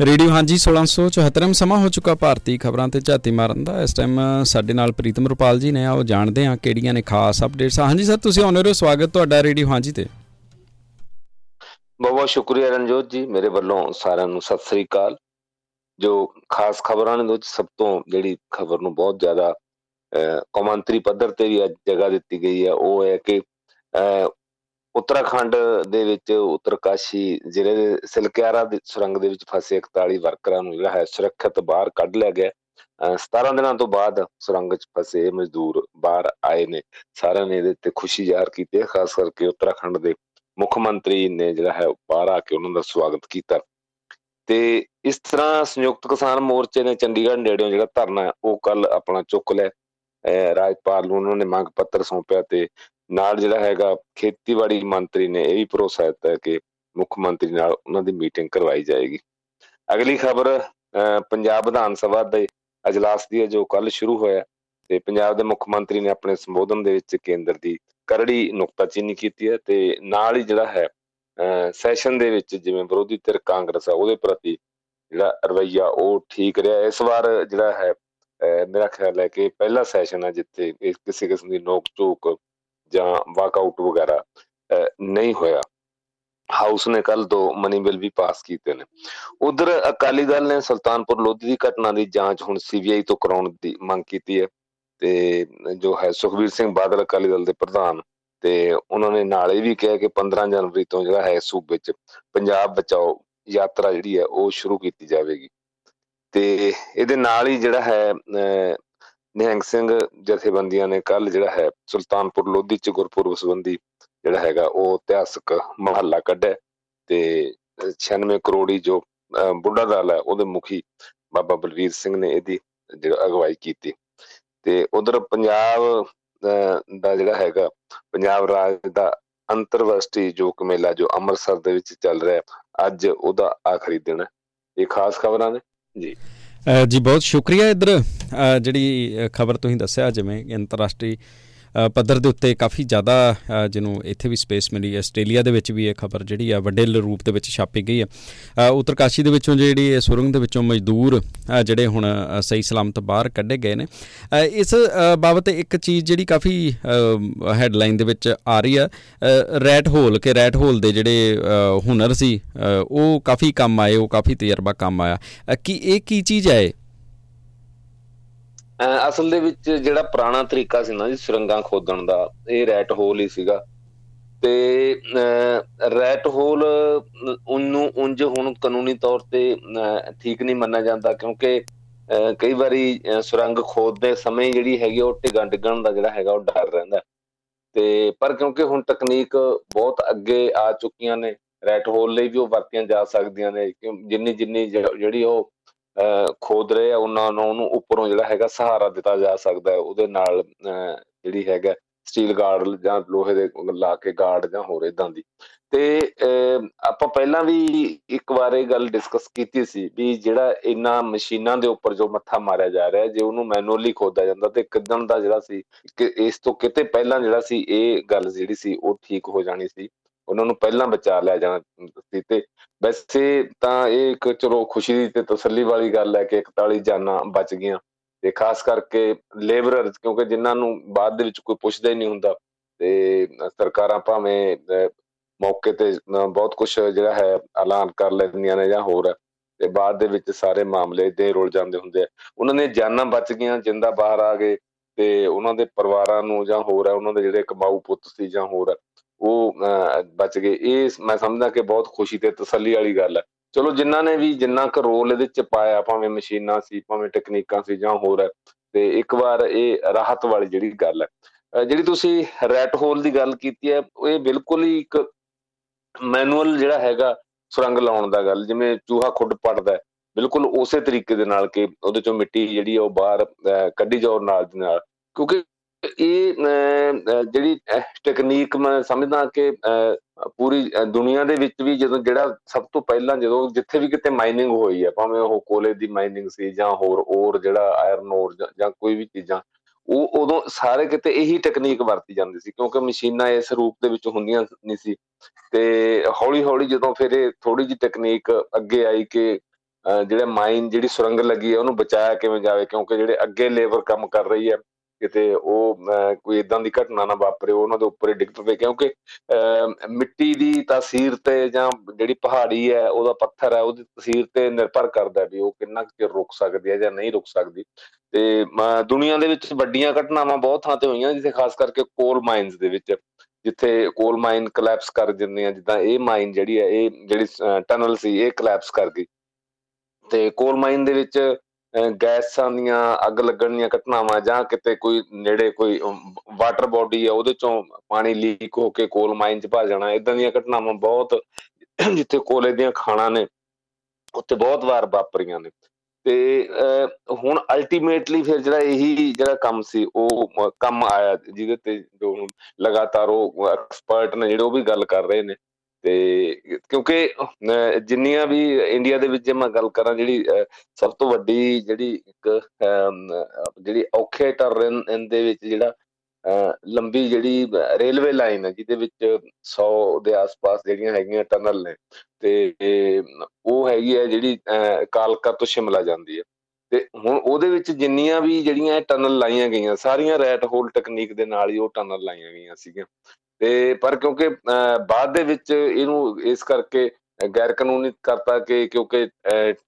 Radio, ਹਾਂਜੀ 1674 ਸਮਾਂ ਹੋ ਚੁੱਕਾ ਭਾਰਤੀ ਖਬਰਾਂ ਤੇ ਝਾਤੀ ਮਾਰਨ ਦਾ। ਇਸ ਟਾਈਮ ਸਾਡੇ ਨਾਲ ਪ੍ਰੀਤਮ ਰੁਪਾਲ ਜੀ ਨੇ, ਆਓ ਜਾਣਦੇ ਹਾਂ ਕਿਹੜੀਆਂ ਨੇ ਖਾਸ ਅਪਡੇਟਸ ਹਾਂਜੀ, ਸਰ, ਤੁਸੀਂ ਆਉਣੇ ਰਹੋ। ਸਵਾਗਤ ਤੁਹਾਡਾ ਰੇਡੀਓ, ਹਾਂਜੀ, ਤੇ। ਬਹੁਤ ਬਹੁਤ ਸ਼ੁਕਰੀਆ ਰਣਜੋਤ ਜੀ, ਮੇਰੇ ਵੱਲੋਂ ਸਾਰਿਆਂ ਨੂੰ ਸਤਿ ਸ੍ਰੀ ਅਕਾਲ। ਜੋ ਖਾਸ ਖਬਰਾਂ ਨੇ ਵਿੱਚ ਸਭ ਤੋਂ ਜਿਹੜੀ ਖਬਰ ਨੂੰ ਬਹੁਤ ਜ਼ਿਆਦਾ ਕੌਮਾਂਤਰੀ ਪੱਧਰ ਤੇ ਵੀ ਅੱਜ ਜਗ੍ਹਾ ਦਿੱਤੀ ਗਈ ਹੈ, ਉਹ ਹੈ ਕਿ ਉੱਤਰਾਖੰਡ ਦੇ ਵਿੱਚ ਉੱਤਰਕਾਸ਼ੀ ਜ਼ਿਲ੍ਹੇ ਦੇ ਸਿਲਕਿਆਰਾ ਦੇ ਸੁਰੰਗ ਦੇ ਵਿੱਚ ਫਸੇ 41 ਵਰਕਰਾਂ ਨੂੰ ਜਿਹੜਾ ਹੈ ਸੁਰੱਖਿਅਤ ਬਾਹਰ ਕੱਢ ਲਿਆ ਗਿਆ। 17 ਦਿਨਾਂ ਤੋਂ ਬਾਅਦ ਸੁਰੰਗ 'ਚ ਫਸੇ ਮਜ਼ਦੂਰ ਬਾਹਰ ਆਏ ਨੇ। ਸਾਰਿਆਂ ਨੇ ਇਹਦੇ ਤੇ ਖੁਸ਼ੀ ਜ਼ਾਹਰ ਕੀਤੀ ਹੈ, ਖਾਸ ਕਰਕੇ ਉੱਤਰਾਖੰਡ ਦੇ ਮੁੱਖ ਮੰਤਰੀ ਨੇ ਜਿਹੜਾ ਹੈ ਬਾਹਰ ਆ ਕੇ ਉਹਨਾਂ ਦਾ ਸਵਾਗਤ ਕੀਤਾ। ਤੇ ਇਸ ਤਰ੍ਹਾਂ ਸੰਯੁਕਤ ਕਿਸਾਨ ਮੋਰਚੇ ਨੇ ਚੰਡੀਗੜ੍ਹ ਨੇੜਿਓਂ ਜਿਹੜਾ ਧਰਨਾ ਉਹ ਕੱਲ ਆਪਣਾ ਚੁੱਕ ਲਿਆ। ਰਾਜਪਾਲ ਨੂੰ ਉਹਨਾਂ ਨੇ ਮੰਗ ਪੱਤਰ ਸੌਂਪਿਆ ਤੇ ਨਾਲ ਜਿਹੜਾ ਹੈਗਾ ਖੇਤੀਬਾੜੀ ਮੰਤਰੀ ਨੇ ਇਹ ਵੀ ਭਰੋਸਾ ਦਿੱਤਾ ਕਿ ਮੁੱਖ ਮੰਤਰੀ ਨਾਲ ਉਹਨਾਂ ਦੀ ਮੀਟਿੰਗ ਕਰਵਾਈ ਜਾਏਗੀ। ਅਗਲੀ ਖਬਰ ਪੰਜਾਬ ਵਿਧਾਨ ਸਭਾ ਦੇ ਅਜਲਾਸ ਦੀ ਹੈ ਜੋ ਕੱਲ ਸ਼ੁਰੂ ਹੋਇਆ ਤੇ ਪੰਜਾਬ ਦੇ ਮੁੱਖ ਮੰਤਰੀ ਨੇ ਆਪਣੇ ਸੰਬੋਧਨ ਦੇ ਵਿੱਚ ਕੇਂਦਰ ਦੀ ਕਰੜੀ ਨੁਕਤਾਚੀਨੀ ਕੀਤੀ ਹੈ ਤੇ ਨਾਲ ਹੀ ਜਿਹੜਾ ਹੈ ਸੈਸ਼ਨ ਦੇ ਵਿੱਚ ਜਿਵੇਂ ਵਿਰੋਧੀ ਧਿਰ ਕਾਂਗਰਸ ਆ ਉਹਦੇ ਪ੍ਰਤੀ ਜਿਹੜਾ ਰਵਈਆ ਉਹ ਠੀਕ ਰਿਹਾ। ਇਸ ਵਾਰ ਜਿਹੜਾ ਹੈ ਮੇਰਾ ਖਿਆਲ ਹੈ ਕਿ ਪਹਿਲਾ ਸੈਸ਼ਨ ਹੈ ਜਿੱਥੇ ਕਿਸੇ ਕਿਸਮ ਦੀ ਨੋਕ ਝੋਕ ਜਾਂ ਵਾਕਆਊਟ ਵਗੈਰਾ ਨਹੀਂ ਹੋਇਆ। ਹਾਊਸ ਨੇ ਕੱਲ ਦੋ ਮਨੀ ਬਿੱਲ ਵੀ ਪਾਸ ਕੀਤੇ ਨੇ। ਉਧਰ ਅਕਾਲੀ ਦਲ ਨੇ ਸੁਲਤਾਨਪੁਰ ਲੋਧੀ ਦੀ ਘਟਨਾ ਦੀ ਜਾਂਚ ਹੁਣ ਸੀਬੀਆਈ ਤੋਂ ਕਰਾਉਣ ਦੀ ਮੰਗ ਕੀਤੀ ਹੈ। ਤੇ ਜੋ ਹੈ ਸੁਖਵੀਰ ਸਿੰਘ ਬਾਦਲ ਅਕਾਲੀ ਦਲ ਦੇ ਪ੍ਰਧਾਨ ਤੇ ਉਹਨਾਂ ਨੇ ਨਾਲ ਇਹ ਵੀ ਕਿਹਾ ਕਿ 15 ਜਨਵਰੀ ਤੋਂ ਜਿਹੜਾ ਹੈ ਸੂਬੇ ਵਿੱਚ ਪੰਜਾਬ ਬਚਾਓ ਯਾਤਰਾ ਜਿਹੜੀ ਹੈ ਉਹ ਸ਼ੁਰੂ ਕੀਤੀ ਜਾਵੇਗੀ। ਤੇ ਇਹਦੇ ਨਾਲ ਹੀ ਜਿਹੜਾ ਹੈ ਨਿਹੰਗ ਸਿੰਘ ਜਥੇਬੰਦੀਆਂ ਨੇ ਕੱਲ ਜਿਹੜਾ ਹੈ ਸੁਲਤਾਨਪੁਰ ਲੋਧੀ ਚ ਗੁਰਪੁਰਬ ਸੰਬੰਧੀ ਜਿਹੜਾ ਹੈਗਾ ਉਹ ਇਤਿਹਾਸਕ ਮਹੱਲਾ ਕੱਢਿਆ ਤੇ 96 ਕਰੋੜੀ ਜੋ ਬੁੱਢਾ ਦਲ ਹੈ ਉਹਦੇ ਮੁਖੀ ਬਾਬਾ ਬਲਵੀਰ ਸਿੰਘ ਨੇ ਇਹਦੀ ਜਿਹੜਾ ਅਗਵਾਈ ਕੀਤੀ ਤੇ ਉਧਰ ਪੰਜਾਬ ਦਾ ਜਿਹੜਾ ਹੈਗਾ ਪੰਜਾਬ ਰਾਜ ਦਾ ਅੰਤਰਰਾਸ਼ਟਰੀ ਯੋਗ ਮੇਲਾ ਜੋ ਅੰਮ੍ਰਿਤਸਰ ਦੇ ਵਿੱਚ ਚੱਲ ਰਿਹਾ, ਅੱਜ ਉਹਦਾ ਆਖਰੀ ਦਿਨ ਹੈ। ਇਹ ਖਾਸ ਖਬਰਾਂ ਨੇ? ਜੀ। ਜੀ ਬਹੁਤ ਸ਼ੁਕਰੀਆ ਇਧਰ। ਜਿਹੜੀ ਖਬਰ ਤੁਸੀਂ ਦੱਸਿਆ ਜਿਵੇਂ ਅੰਤਰਰਾਸ਼ਟਰੀ ਪੱਧਰ ਦੇ ਉੱਤੇ ਕਾਫੀ ਜ਼ਿਆਦਾ ਜਿਹਨੂੰ ਇੱਥੇ ਵੀ ਸਪੇਸ ਮਿਲੀ ਹੈ ਆਸਟ੍ਰੇਲੀਆ ਦੇ ਵਿੱਚ ਵੀ ਇਹ ਖਬਰ ਜਿਹੜੀ ਆ ਵੱਡੇ ਰੂਪ ਦੇ ਵਿੱਚ ਛਾਪੀ ਗਈ ਹੈ ਉੱਤਰਕਾਸ਼ੀ ਦੇ ਵਿੱਚੋਂ ਜਿਹੜੀ ਇਹ ਸੁਰੰਗ ਦੇ ਵਿੱਚੋਂ ਮਜ਼ਦੂਰ ਜਿਹੜੇ ਹੁਣ ਸਹੀ ਸਲਾਮਤ ਬਾਹਰ ਕੱਢੇ ਗਏ ਨੇ। ਇਸ ਬਾਬਤ ਇੱਕ ਚੀਜ਼ ਜਿਹੜੀ ਕਾਫੀ ਹੈਡਲਾਈਨ ਦੇ ਵਿੱਚ ਆ ਰਹੀ ਆ ਰੈਟ ਹੋਲ ਕੇ ਰੈਟ ਹੋਲ ਦੇ ਜਿਹੜੇ ਹੁਨਰ ਸੀ ਉਹ ਕਾਫੀ ਕੰਮ ਆਏ, ਉਹ ਕਾਫੀ ਤਜਰਬਾ ਕੰਮ ਆਇਆ। ਕੀ ਇਹ ਕੀ ਚੀਜ਼ ਹੈ ਅਸਲ ਦੇ ਵਿੱਚ ਜਿਹੜਾ ਪੁਰਾਣਾ ਤਰੀਕਾ ਸੀ ਨਾ ਜੀ ਸੁਰੰਗਾਂ ਖੋਦਣ ਦਾ, ਇਹ ਰੈਟ ਹੋਲ ਹੀ ਸੀਗਾ। ਤੇ ਰੈਟ ਹੋਲ ਉਹਨੂੰ ਉਂਝ ਹੁਣ ਕਾਨੂੰਨੀ ਤੌਰ ਤੇ ਠੀਕ ਨਹੀਂ ਮੰਨਿਆ ਜਾਂਦਾ ਕਿਉਂਕਿ ਕਈ ਵਾਰੀ ਸੁਰੰਗ ਖੋਦਦੇ ਸਮੇਂ ਜਿਹੜੀ ਹੈਗੀ ਉਹ ਟਿਗਾਂ ਡਿੱਗਣ ਦਾ ਜਿਹੜਾ ਹੈਗਾ ਉਹ ਡਰ ਰਹਿੰਦਾ ਤੇ ਪਰ ਕਿਉਂਕਿ ਹੁਣ ਤਕਨੀਕ ਬਹੁਤ ਅੱਗੇ ਆ ਚੁੱਕੀਆਂ ਨੇ ਰੈਟ ਹੋਲ ਲਈ ਵੀ ਉਹ ਵਰਤੀਆਂ ਜਾ ਸਕਦੀਆਂ ਨੇ ਜਿੰਨੀ ਜਿੰਨੀ ਜਿਹੜੀ ਉਹ ਖੋਦ ਰਹੇ ਆ, ਉਹਨਾਂ ਨੂੰ, ਉਹਨੂੰ ਉੱਪਰੋਂ ਜਿਹੜਾ ਹੈਗਾ ਸਹਾਰਾ ਦਿੱਤਾ ਜਾ ਸਕਦਾ ਹੈ, ਉਹਦੇ ਨਾਲ ਜਿਹੜੀ ਹੈਗਾ ਸਟੀਲ ਗਾਰਡ ਜਾਂ ਲੋਹੇ ਦੇ ਲਾ ਕੇ ਗਾਰਡ ਜਾਂ ਹੋਰ ਇਦਾਂ ਦੀ। ਤੇ ਆਪਾਂ ਪਹਿਲਾਂ ਵੀ ਇੱਕ ਵਾਰ ਇਹ ਗੱਲ ਡਿਸਕਸ ਕੀਤੀ ਸੀ ਵੀ ਜਿਹੜਾ ਇਹਨਾਂ ਮਸ਼ੀਨਾਂ ਦੇ ਉੱਪਰ ਜੋ ਮੱਥਾ ਮਾਰਿਆ ਜਾ ਰਿਹਾ, ਜੇ ਉਹਨੂੰ ਮੈਨੂਅਲੀ ਖੋਦਾ ਜਾਂਦਾ ਤੇ ਕਿਦਣ ਦਾ ਜਿਹੜਾ ਸੀ, ਕਿ ਇਸ ਤੋਂ ਕਿਤੇ ਪਹਿਲਾਂ ਜਿਹੜਾ ਸੀ, ਇਹ ਗੱਲ ਜਿਹੜੀ ਸੀ, ਉਹ ਠੀਕ ਹੋ ਜਾਣੀ ਸੀ। ਉਹਨਾਂ ਨੂੰ ਪਹਿਲਾਂ ਬਚਾ ਲਿਆ ਜਾਣਾ ਸੀ ਤੇ ਵੈਸੇ ਤਾਂ ਇਹ ਇੱਕ ਚਲੋ ਖੁਸ਼ੀ ਦੀ ਤੇ ਤਸੱਲੀ ਵਾਲੀ ਗੱਲ ਹੈ ਕਿ 41 ਜਾਨਾਂ ਬਚ ਗਈਆਂ ਤੇ ਖਾਸ ਕਰਕੇ ਲੇਬਰਰ ਕਿਉਂਕਿ ਜਿਨ੍ਹਾਂ ਨੂੰ ਬਾਅਦ ਦੇ ਵਿੱਚ ਕੋਈ ਪੁੱਛਦਾ ਹੀ ਨਹੀਂ ਹੁੰਦਾ ਤੇ ਸਰਕਾਰਾਂ ਭਾਵੇਂ ਮੌਕੇ ਤੇ ਬਹੁਤ ਕੁਝ ਜਿਹੜਾ ਹੈ ਐਲਾਨ ਕਰ ਲੈਂਦੀਆਂ ਨੇ ਜਾਂ ਹੋਰ ਤੇ ਬਾਅਦ ਦੇ ਵਿੱਚ ਸਾਰੇ ਮਾਮਲੇ ਦੇ ਰੁਲ ਜਾਂਦੇ ਹੁੰਦੇ ਆ। ਉਹਨਾਂ ਨੇ ਜਾਨਾਂ ਬਚ ਗਈਆਂ, ਜਿੰਦਾ ਬਾਹਰ ਆ ਗਏ ਤੇ ਉਹਨਾਂ ਦੇ ਪਰਿਵਾਰਾਂ ਨੂੰ ਜਾਂ ਹੋਰ ਹੈ, ਉਹਨਾਂ ਦੇ ਜਿਹੜੇ ਕਮਾਊ ਪੁੱਤ ਸੀ ਜਾਂ ਹੋਰ ਉਹ ਬਚ ਗਏ। ਇਹ ਮੈਂ ਸਮਝਦਾ ਕਿ ਬਹੁਤ ਖੁਸ਼ੀ ਤੇ ਤਸੱਲੀ ਵਾਲੀ ਗੱਲ ਹੈ। ਚਲੋ, ਜਿਨ੍ਹਾਂ ਨੇ ਵੀ ਜਿੰਨਾ ਕੁ ਰੋਲ ਇਹਦੇ ਚ ਪਾਇਆ, ਭਾਵੇਂ ਮਸ਼ੀਨਾਂ ਸੀ, ਭਾਵੇਂ ਟੈਕਨੀਕਾਂ ਸੀ ਜਾਂ ਹੋਰ ਤੇ ਇੱਕ ਵਾਰ ਇਹ ਰਾਹਤ ਵਾਲੀ ਜਿਹੜੀ ਗੱਲ ਹੈ। ਜਿਹੜੀ ਤੁਸੀਂ ਰੈਟ ਹੋਲ ਦੀ ਗੱਲ ਕੀਤੀ ਹੈ, ਇਹ ਬਿਲਕੁਲ ਹੀ ਇੱਕ ਮੈਨੂਅਲ ਜਿਹੜਾ ਹੈਗਾ, ਸੁਰੰਗ ਲਾਉਣ ਦਾ ਗੱਲ। ਜਿਵੇਂ ਚੂਹਾ ਖੁੱਡ ਪੜਦਾ ਬਿਲਕੁਲ ਉਸੇ ਤਰੀਕੇ ਦੇ ਨਾਲ ਕਿ ਉਹਦੇ ਚੋਂ ਮਿੱਟੀ ਜਿਹੜੀ ਉਹ ਬਾਹਰ ਕੱਢੀ ਜਾਓ ਨਾਲ ਦੀ ਨਾਲ। ਕਿਉਂਕਿ ਇਹ ਜਿਹੜੀ ਟੈਕਨੀਕ ਮੈਂ ਸਮਝਦਾ ਕਿ ਪੂਰੀ ਦੁਨੀਆ ਦੇ ਵਿੱਚ ਵੀ ਜਦੋਂ ਜਿਹੜਾ ਸਭ ਤੋਂ ਪਹਿਲਾਂ ਜਦੋਂ ਜਿੱਥੇ ਵੀ ਕਿਤੇ ਮਾਈਨਿੰਗ ਹੋਈ ਹੈ ਭਾਵੇਂ ਉਹ ਕੋਲੇ ਦੀ ਮਾਈਨਿੰਗ ਸੀ ਜਾਂ ਹੋਰ ਔਰ ਜਿਹੜਾ ਆਇਰਨ ਔਰ ਜਾਂ ਕੋਈ ਵੀ ਚੀਜ਼ਾਂ, ਉਹ ਉਦੋਂ ਸਾਰੇ ਕਿਤੇ ਇਹੀ ਟੈਕਨੀਕ ਵਰਤੀ ਜਾਂਦੀ ਸੀ ਕਿਉਂਕਿ ਮਸ਼ੀਨਾਂ ਇਸ ਰੂਪ ਦੇ ਵਿੱਚ ਹੁੰਦੀਆਂ ਨਹੀਂ ਸੀ। ਤੇ ਹੌਲੀ ਹੌਲੀ ਜਦੋਂ ਫਿਰ ਇਹ ਥੋੜੀ ਜਿਹੀ ਟੈਕਨੀਕ ਅੱਗੇ ਆਈ ਕਿ ਜਿਹੜੇ ਮਾਈਨ ਜਿਹੜੀ ਸੁਰੰਗ ਲੱਗੀ ਹੈ ਉਹਨੂੰ ਬਚਾਇਆ ਕਿਵੇਂ ਜਾਵੇ ਕਿਉਂਕਿ ਜਿਹੜੇ ਅੱਗੇ ਲੇਬਰ ਕੰਮ ਕਰ ਰਹੀ ਹੈ ਕਿਤੇ ਉਹ ਕੋਈ ਇਦਾਂ ਦੀ ਘਟਨਾ ਨਾ ਵਾਪਰੇ ਉਹਨਾਂ ਦੇ ਉੱਪਰ ਡਿੱਗ ਪਵੇ, ਕਿਉਂਕਿ ਮਿੱਟੀ ਦੀ ਤਾਸੀਰ ਤੇ ਜਾਂ ਜਿਹੜੀ ਪਹਾੜੀ ਹੈ, ਉਹਦਾ ਪੱਥਰ ਹੈ, ਉਹਦੀ ਤਾਸੀਰ ਤੇ ਨਿਰਭਰ ਕਰਦਾ ਵੀ ਉਹ ਕਿੰਨਾ ਚਿਰ ਰੁਕ ਸਕਦੀ ਹੈ ਜਾਂ ਨਹੀਂ ਰੁਕ ਸਕਦੀ। ਤੇ ਦੁਨੀਆ ਦੇ ਵਿੱਚ ਵੱਡੀਆਂ ਘਟਨਾਵਾਂ ਬਹੁਤ ਥਾਂ ਤੇ ਹੋਈਆਂ, ਜਿੱਥੇ ਖਾਸ ਕਰਕੇ ਕੋਲ ਮਾਈਨਸ ਦੇ ਵਿੱਚ, ਜਿੱਥੇ ਕੋਲ ਮਾਈਨ ਕਲੈਪਸ ਕਰ ਦਿੰਦੇ ਆ, ਜਿੱਦਾਂ ਇਹ ਮਾਈਨ ਜਿਹੜੀ ਹੈ, ਇਹ ਜਿਹੜੀ ਟਨਲ ਸੀ, ਇਹ ਕਲੈਪਸ ਕਰ ਗਈ। ਤੇ ਕੋਲ ਮਾਈਨ ਦੇ ਵਿੱਚ ਗੈਸਾਂ ਦੀਆਂ ਅੱਗ ਲੱਗਣ ਦੀਆਂ ਘਟਨਾਵਾਂ ਜਾਂ ਕਿਤੇ ਕੋਈ ਨੇੜੇ ਕੋਈ ਵਾਟਰ ਬਾਡੀ ਆ, ਉਹਦੇ ਚੋਂ ਪਾਣੀ ਲੀਕ ਹੋ ਕੇ ਕੋਲ ਮਾਈਨ 'ਚ ਭਾ ਜਾਣਾ ਇਦਾਂ ਦੀਆਂ ਘਟਨਾਵਾਂ ਬਹੁਤ ਜਿੱਥੇ ਕੋਲੇ ਦੀਆਂ ਖਾਣਾ ਨੇ ਉੱਤੇ ਬਹੁਤ ਵਾਰ ਵਾਪਰੀਆਂ ਨੇ। ਤੇ ਹੁਣ ਅਲਟੀਮੇਟਲੀ ਫਿਰ ਜਿਹੜਾ ਇਹੀ ਜਿਹੜਾ ਕੰਮ ਸੀ, ਉਹ ਕੰਮ ਆਇਆ ਜਿਹਦੇ ਤੇ ਜੋ ਲਗਾਤਾਰ ਉਹ ਐਕਸਪਰਟ ਨੇ ਜਿਹੜੇ ਉਹ ਵੀ ਗੱਲ ਕਰ ਰਹੇ ਨੇ। ਤੇ ਕਿਉਂਕਿ ਜਿੰਨੀਆਂ ਵੀ ਇੰਡੀਆ ਦੇ ਵਿੱਚ ਜੇ ਮੈਂ ਗੱਲ ਕਰਾਂ ਜਿਹੜੀ ਸਭ ਤੋਂ ਵੱਡੀ ਜਿਹੜੀ ਇੱਕ ਜਿਹੜੀ ਔਖੇ ਟਰਨ ਦੇ ਵਿੱਚ ਜਿਹੜਾ ਲੰਬੀ ਜਿਹੜੀ ਰੇਲਵੇ ਲਾਈਨ ਹੈ, ਜਿਹਦੇ ਵਿੱਚ 100 ਦੇ ਆਸ-ਪਾਸ ਜਿਹੜੀਆਂ ਹੈਗੀਆਂ ਟਨਲ ਨੇ, ਤੇ ਉਹ ਹੈਗੀ ਹੈ ਜਿਹੜੀ ਕਾਲਕਾ ਤੋਂ ਸ਼ਿਮਲਾ ਜਾਂਦੀ ਹੈ। ਤੇ ਹੁਣ ਉਹਦੇ ਵਿੱਚ ਜਿੰਨੀਆਂ ਵੀ ਜਿਹੜੀਆਂ ਟਨਲ ਲਾਈਆਂ ਗਈਆਂ, ਸਾਰੀਆਂ ਰੈਟ ਹੋਲ ਟੈਕਨੀਕ ਦੇ ਨਾਲ ਹੀ ਉਹ ਟਨਲ ਲਾਈਆਂ ਗਈਆਂ ਸੀਗੀਆਂ। ਤੇ ਪਰ ਕਿਉਂਕਿ ਬਾਅਦ ਦੇ ਵਿੱਚ ਇਹਨੂੰ ਇਸ ਕਰਕੇ ਗੈਰ ਕਾਨੂੰਨੀ ਕਰਤਾ ਕਿ ਕਿਉਂਕਿ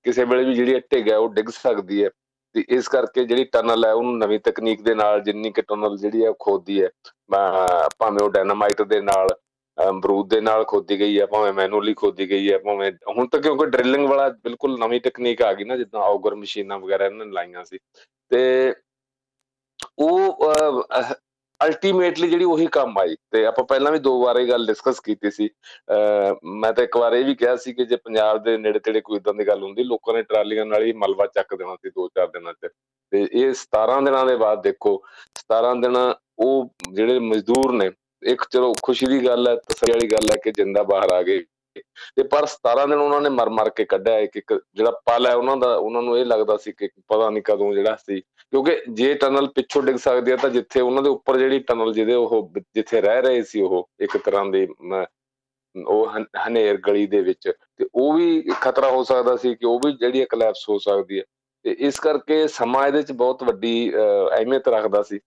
ਕਿਸੇ ਵੇਲੇ ਵੀ ਜਿਹੜੀ ਢਿੱਗ ਹੈ ਉਹ ਡਿੱਗ ਸਕਦੀ ਹੈ। ਤੇ ਇਸ ਕਰਕੇ ਜਿਹੜੀ ਟਨਲ ਹੈ ਉਹਨੂੰ ਨਵੀਂ ਤਕਨੀਕ ਦੇ ਨਾਲ ਜਿੰਨੀ ਕਿ ਟਨਲ ਜਿਹੜੀ ਹੈ ਖੋਦੀ ਹੈ ਭਾਵੇਂ ਉਹ ਡਾਇਨਾਮਾਈਟ ਦੇ ਨਾਲ ਅਮਰੂਦ ਦੇ ਨਾਲ ਖੋਦੀ ਗਈ ਹੈ, ਭਾਵੇਂ ਮੈਨੂਅਲੀ ਖੋਦੀ ਗਈ ਹੈ, ਭਾਵੇਂ ਹੁਣ ਤਾਂ ਕਿਉਂਕਿ ਡ੍ਰਿਲਿੰਗ ਵਾਲਾ ਬਿਲਕੁਲ ਨਵੀਂ ਟੈਕਨੀਕ ਆ ਗਈ ਨਾ, ਜਿੱਦਾਂ ਆਊਗਰ ਮਸ਼ੀਨਾਂ ਵਗੈਰਾ ਇਹਨਾਂ ਨੇ ਲਾਈਆਂ ਸੀ। ਤੇ ਉਹ ਅਲਟੀਮੇਟਲੀ ਜਿਹੜੀ ਉਹੀ ਕੰਮ ਆਈ ਤੇ ਆਪਾਂ ਪਹਿਲਾਂ ਵੀ ਦੋ ਵਾਰ ਇਹ ਗੱਲ ਡਿਸਕਸ ਕੀਤੀ ਸੀ। ਮੈਂ ਤਾਂ ਇੱਕ ਵਾਰ ਇਹ ਵੀ ਕਿਹਾ ਸੀ ਕਿ ਜੇ ਪੰਜਾਬ ਦੇ ਨੇੜੇ ਤੇੜੇ ਕੋਈ ਇਦਾਂ ਦੀ ਗੱਲ ਹੁੰਦੀ, ਲੋਕਾਂ ਨੇ ਟਰਾਲੀਆਂ ਨਾਲ ਹੀ ਮਲਵਾ ਚੱਕ ਦੇਣਾ ਸੀ ਦੋ ਚਾਰ ਦਿਨਾਂ 'ਚ। ਤੇ ਇਹ 17 ਦਿਨਾਂ ਦੇ ਬਾਅਦ ਦੇਖੋ 17 ਦਿਨ ਉਹ ਜਿਹੜੇ ਮਜ਼ਦੂਰ ਨੇ, ਇੱਕ ਚਲੋ ਖੁਸ਼ੀ ਦੀ ਗੱਲ ਹੈ, ਤਸੱਲੀ ਵਾਲੀ ਗੱਲ ਹੈ ਕਿ ਜਿੰਦਾ ਬਾਹਰ ਆ ਗਏ। ਤੇ ਪਰ 17 ਦਿਨ ਉਹਨਾਂ ਨੇ ਮਰ ਮਰ ਕੇ ਕੱਢਿਆ ਇੱਕ ਇੱਕ ਜਿਹੜਾ ਪਲ ਹੈ ਉਹਨਾਂ ਦਾ, ਉਹਨਾਂ ਨੂੰ ਇਹ ਲੱਗਦਾ ਸੀ ਕਿ ਪਤਾ ਨਹੀਂ ਕਦੋਂ ਜਿਹੜਾ ਸੀ ਕਿਉਂਕਿ ਜੇ ਟਨਲ ਪਿੱਛੋਂ ਡਿੱਗ ਸਕਦੀ ਹੈ ਤਾਂ ਜਿੱਥੇ ਉਹਨਾਂ ਦੇ ਉੱਪਰ ਜਿਹੜੀ ਟਨਲ ਜਿਹਦੇ ਉਹ ਜਿੱਥੇ ਰਹਿ ਰਹੇ ਸੀ ਉਹ, ਇੱਕ ਤਰ੍ਹਾਂ ਦੇ ਉਹ ਹਨੇਰ ਗਲੀ ਦੇ ਵਿੱਚ, ਤੇ ਉਹ ਵੀ ਖਤਰਾ ਹੋ ਸਕਦਾ ਸੀ ਕਿ ਉਹ ਵੀ ਜਿਹੜੀ ਕਲੈਪਸ ਹੋ ਸਕਦੀ ਹੈ ਤੇ ਇਸ ਕਰਕੇ ਸਮਾਂ ਇਹਦੇ ਵਿੱਚ ਬਹੁਤ ਵੱਡੀ ਅਹਿਮੀਅਤ ਰੱਖਦਾ ਸੀ।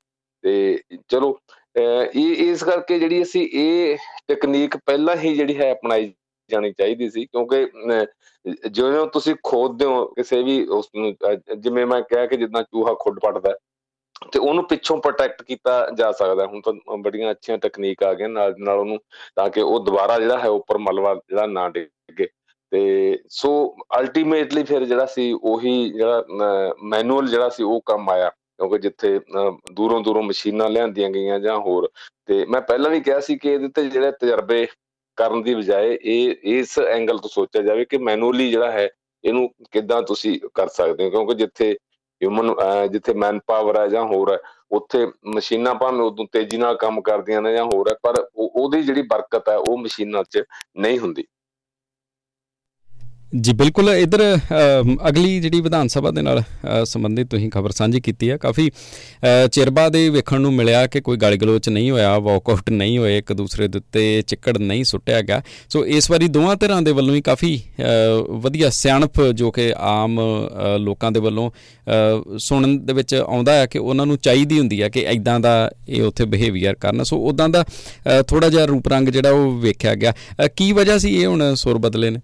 ਤੇ ਚਲੋ ਇਹ, ਇਸ ਕਰਕੇ ਜਿਹੜੀ ਅਸੀਂ ਇਹ ਟੈਕਨੀਕ ਪਹਿਲਾਂ ਹੀ ਜਿਹੜੀ ਹੈ ਅਪਣਾਈ ਜਾਣੀ ਚਾਹੀਦੀ ਸੀ, ਕਿਉਂਕਿ ਜਿਵੇਂ ਤੁਸੀਂ ਖੋਦਦੇ ਹੋ ਕਿਸੇ ਵੀ ਉਸ ਨੂੰ ਜਿਵੇਂ ਮੈਂ ਕਿਹਾ ਕਿ ਜਿੱਦਾਂ ਚੂਹਾ ਖੁੱਡ ਪੜਦਾ ਤੇ ਉਹਨੂੰ ਪਿੱਛੋਂ ਪ੍ਰੋਟੈਕਟ ਕੀਤਾ ਜਾ ਸਕਦਾ, ਹੁਣ ਤਾਂ ਬੜੀਆਂ ਅੱਛੀਆਂ ਟੈਕਨੀਕ ਆ ਗਈਆਂ ਨਾਲ ਨਾਲ ਉਹਨੂੰ ਤਾਂ ਕਿ ਉਹ ਦੁਬਾਰਾ ਜਿਹੜਾ ਹੈ ਉੱਪਰ ਮਲਵਾ ਜਿਹੜਾ ਨਾ ਡਿੱਗੇ। ਤੇ ਸੋ ਅਲਟੀਮੇਟਲੀ ਫਿਰ ਜਿਹੜਾ ਸੀ, ਉਹੀ ਜਿਹੜਾ ਮੈਨੂਅਲ ਜਿਹੜਾ ਸੀ, ਉਹ ਕੰਮ ਆਇਆ, ਕਿਉਂਕਿ ਜਿੱਥੇ ਦੂਰੋਂ ਦੂਰੋਂ ਮਸ਼ੀਨਾਂ ਲਿਆਂਦੀਆਂ ਗਈਆਂ ਜਾਂ ਹੋਰ, ਤੇ ਮੈਂ ਪਹਿਲਾਂ ਵੀ ਕਿਹਾ ਸੀ ਕਿ ਇਹਦੇ ਤੇ ਜਿਹੜੇ ਤਜਰਬੇ ਕਰਨ ਦੀ ਬਜਾਏ ਇਹ, ਇਸ ਐਂਗਲ ਤੋਂ ਸੋਚਿਆ ਜਾਵੇ ਕਿ ਮੈਨੂਅਲੀ ਜਿਹੜਾ ਹੈ, ਇਹਨੂੰ ਕਿੱਦਾਂ ਤੁਸੀਂ ਕਰ ਸਕਦੇ ਹੋ? ਕਿਉਂਕਿ ਜਿੱਥੇ ਹਿਊਮਨ ਜਿੱਥੇ ਮੈਨ ਪਾਵਰ ਹੈ ਜਾਂ ਹੋਰ ਹੈ, ਉੱਥੇ ਮਸ਼ੀਨਾਂ ਭਾਵੇਂ ਉਦੋਂ ਤੇਜ਼ੀ ਨਾਲ ਕੰਮ ਕਰਦੀਆਂ ਨੇ ਜਾਂ ਹੋਰ ਹੈ, ਪਰ ਉਹਦੀ ਜਿਹੜੀ ਬਰਕਤ ਹੈ, ਉਹ ਮਸ਼ੀਨਾਂ 'ਚ ਨਹੀਂ ਹੁੰਦੀ। ਜੀ, ਬਿਲਕੁਲ, ਇਧਰ ਅਗਲੀ ਜਿਹੜੀ ਵਿਧਾਨ ਸਭਾ ਦੇ ਨਾਲ ਸੰਬੰਧਿਤ ਤੁਸੀਂ ਖਬਰ ਸਾਂਝੀ ਕੀਤੀ ਹੈ, ਕਾਫੀ ਚਿਰ ਬਾਅਦ ਇਹ ਵੇਖਣ ਨੂੰ ਮਿਲਿਆ ਕਿ ਕੋਈ ਗਾਲੀ ਗਲੋਚ ਨਹੀਂ ਹੋਇਆ ਵਾਕਆਊਟ ਨਹੀਂ ਹੋਏ, ਇੱਕ ਦੂਸਰੇ ਦੇ ਉੱਤੇ ਚਿੱਕੜ ਨਹੀਂ ਸੁੱਟਿਆ ਗਿਆ। ਸੋ, ਇਸ ਵਾਰੀ ਦੋਵਾਂ ਧਿਰਾਂ ਦੇ ਵੱਲੋਂ ਹੀ ਕਾਫੀ ਵਧੀਆ ਸਿਆਣਪ ਜੋ ਕਿ ਆਮ ਲੋਕਾਂ ਦੇ ਵੱਲੋਂ ਸੁਣਨ ਦੇ ਵਿੱਚ ਆਉਂਦਾ ਹੈ ਕਿ ਉਹਨਾਂ ਨੂੰ ਚਾਹੀਦੀ ਹੁੰਦੀ ਹੈ ਕਿ ਐਦਾਂ ਦਾ ਇਹ ਉੱਥੇ ਬਿਹੇਵੀਅਰ ਕਰਨ। ਸੋ ਉਦਾਂ ਦਾ ਥੋੜਾ ਜਿਹਾ ਰੂਪ ਰੰਗ ਜਿਹੜਾ ਉਹ ਵੇਖਿਆ ਗਿਆ। ਕੀ ਵਜ੍ਹਾ ਸੀ ਇਹ ਹੁਣ ਸੁਰ ਬਦਲੇ ਨੇ?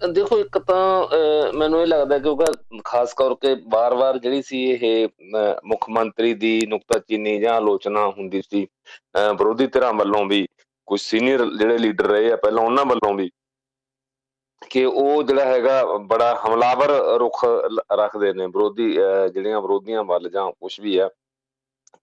ਦੇਖੋ, ਇੱਕ ਤਾਂ ਮੈਨੂੰ ਇਹ ਲੱਗਦਾ ਕਿ ਉਹ ਖਾਸ ਕਰਕੇ ਵਾਰ-ਵਾਰ ਜਿਹੜੀ ਸੀ ਇਹ ਮੁੱਖ ਮੰਤਰੀ ਦੀ ਨੁਕਤਾਚੀਨੀ ਜਾਂ ਆਲੋਚਨਾ ਹੁੰਦੀ ਸੀ ਵਿਰੋਧੀ ਧਿਰਾਂ ਵੱਲੋਂ ਵੀ ਕੁਝ ਸੀਨੀਅਰ ਜਿਹੜੇ ਲੀਡਰ ਰਹੇ ਆ ਪਹਿਲਾਂ ਉਹਨਾਂ ਵੱਲੋਂ ਵੀ, ਕਿ ਉਹ ਜਿਹੜਾ ਹੈਗਾ ਬੜਾ ਹਮਲਾਵਰ ਰੁਖ ਰੱਖਦੇ ਨੇ, ਵਿਰੋਧੀ ਜਿਹੜੀਆਂ ਵਿਰੋਧੀਆਂ ਵੱਲ ਜਾਂ ਕੁਝ ਵੀ ਆ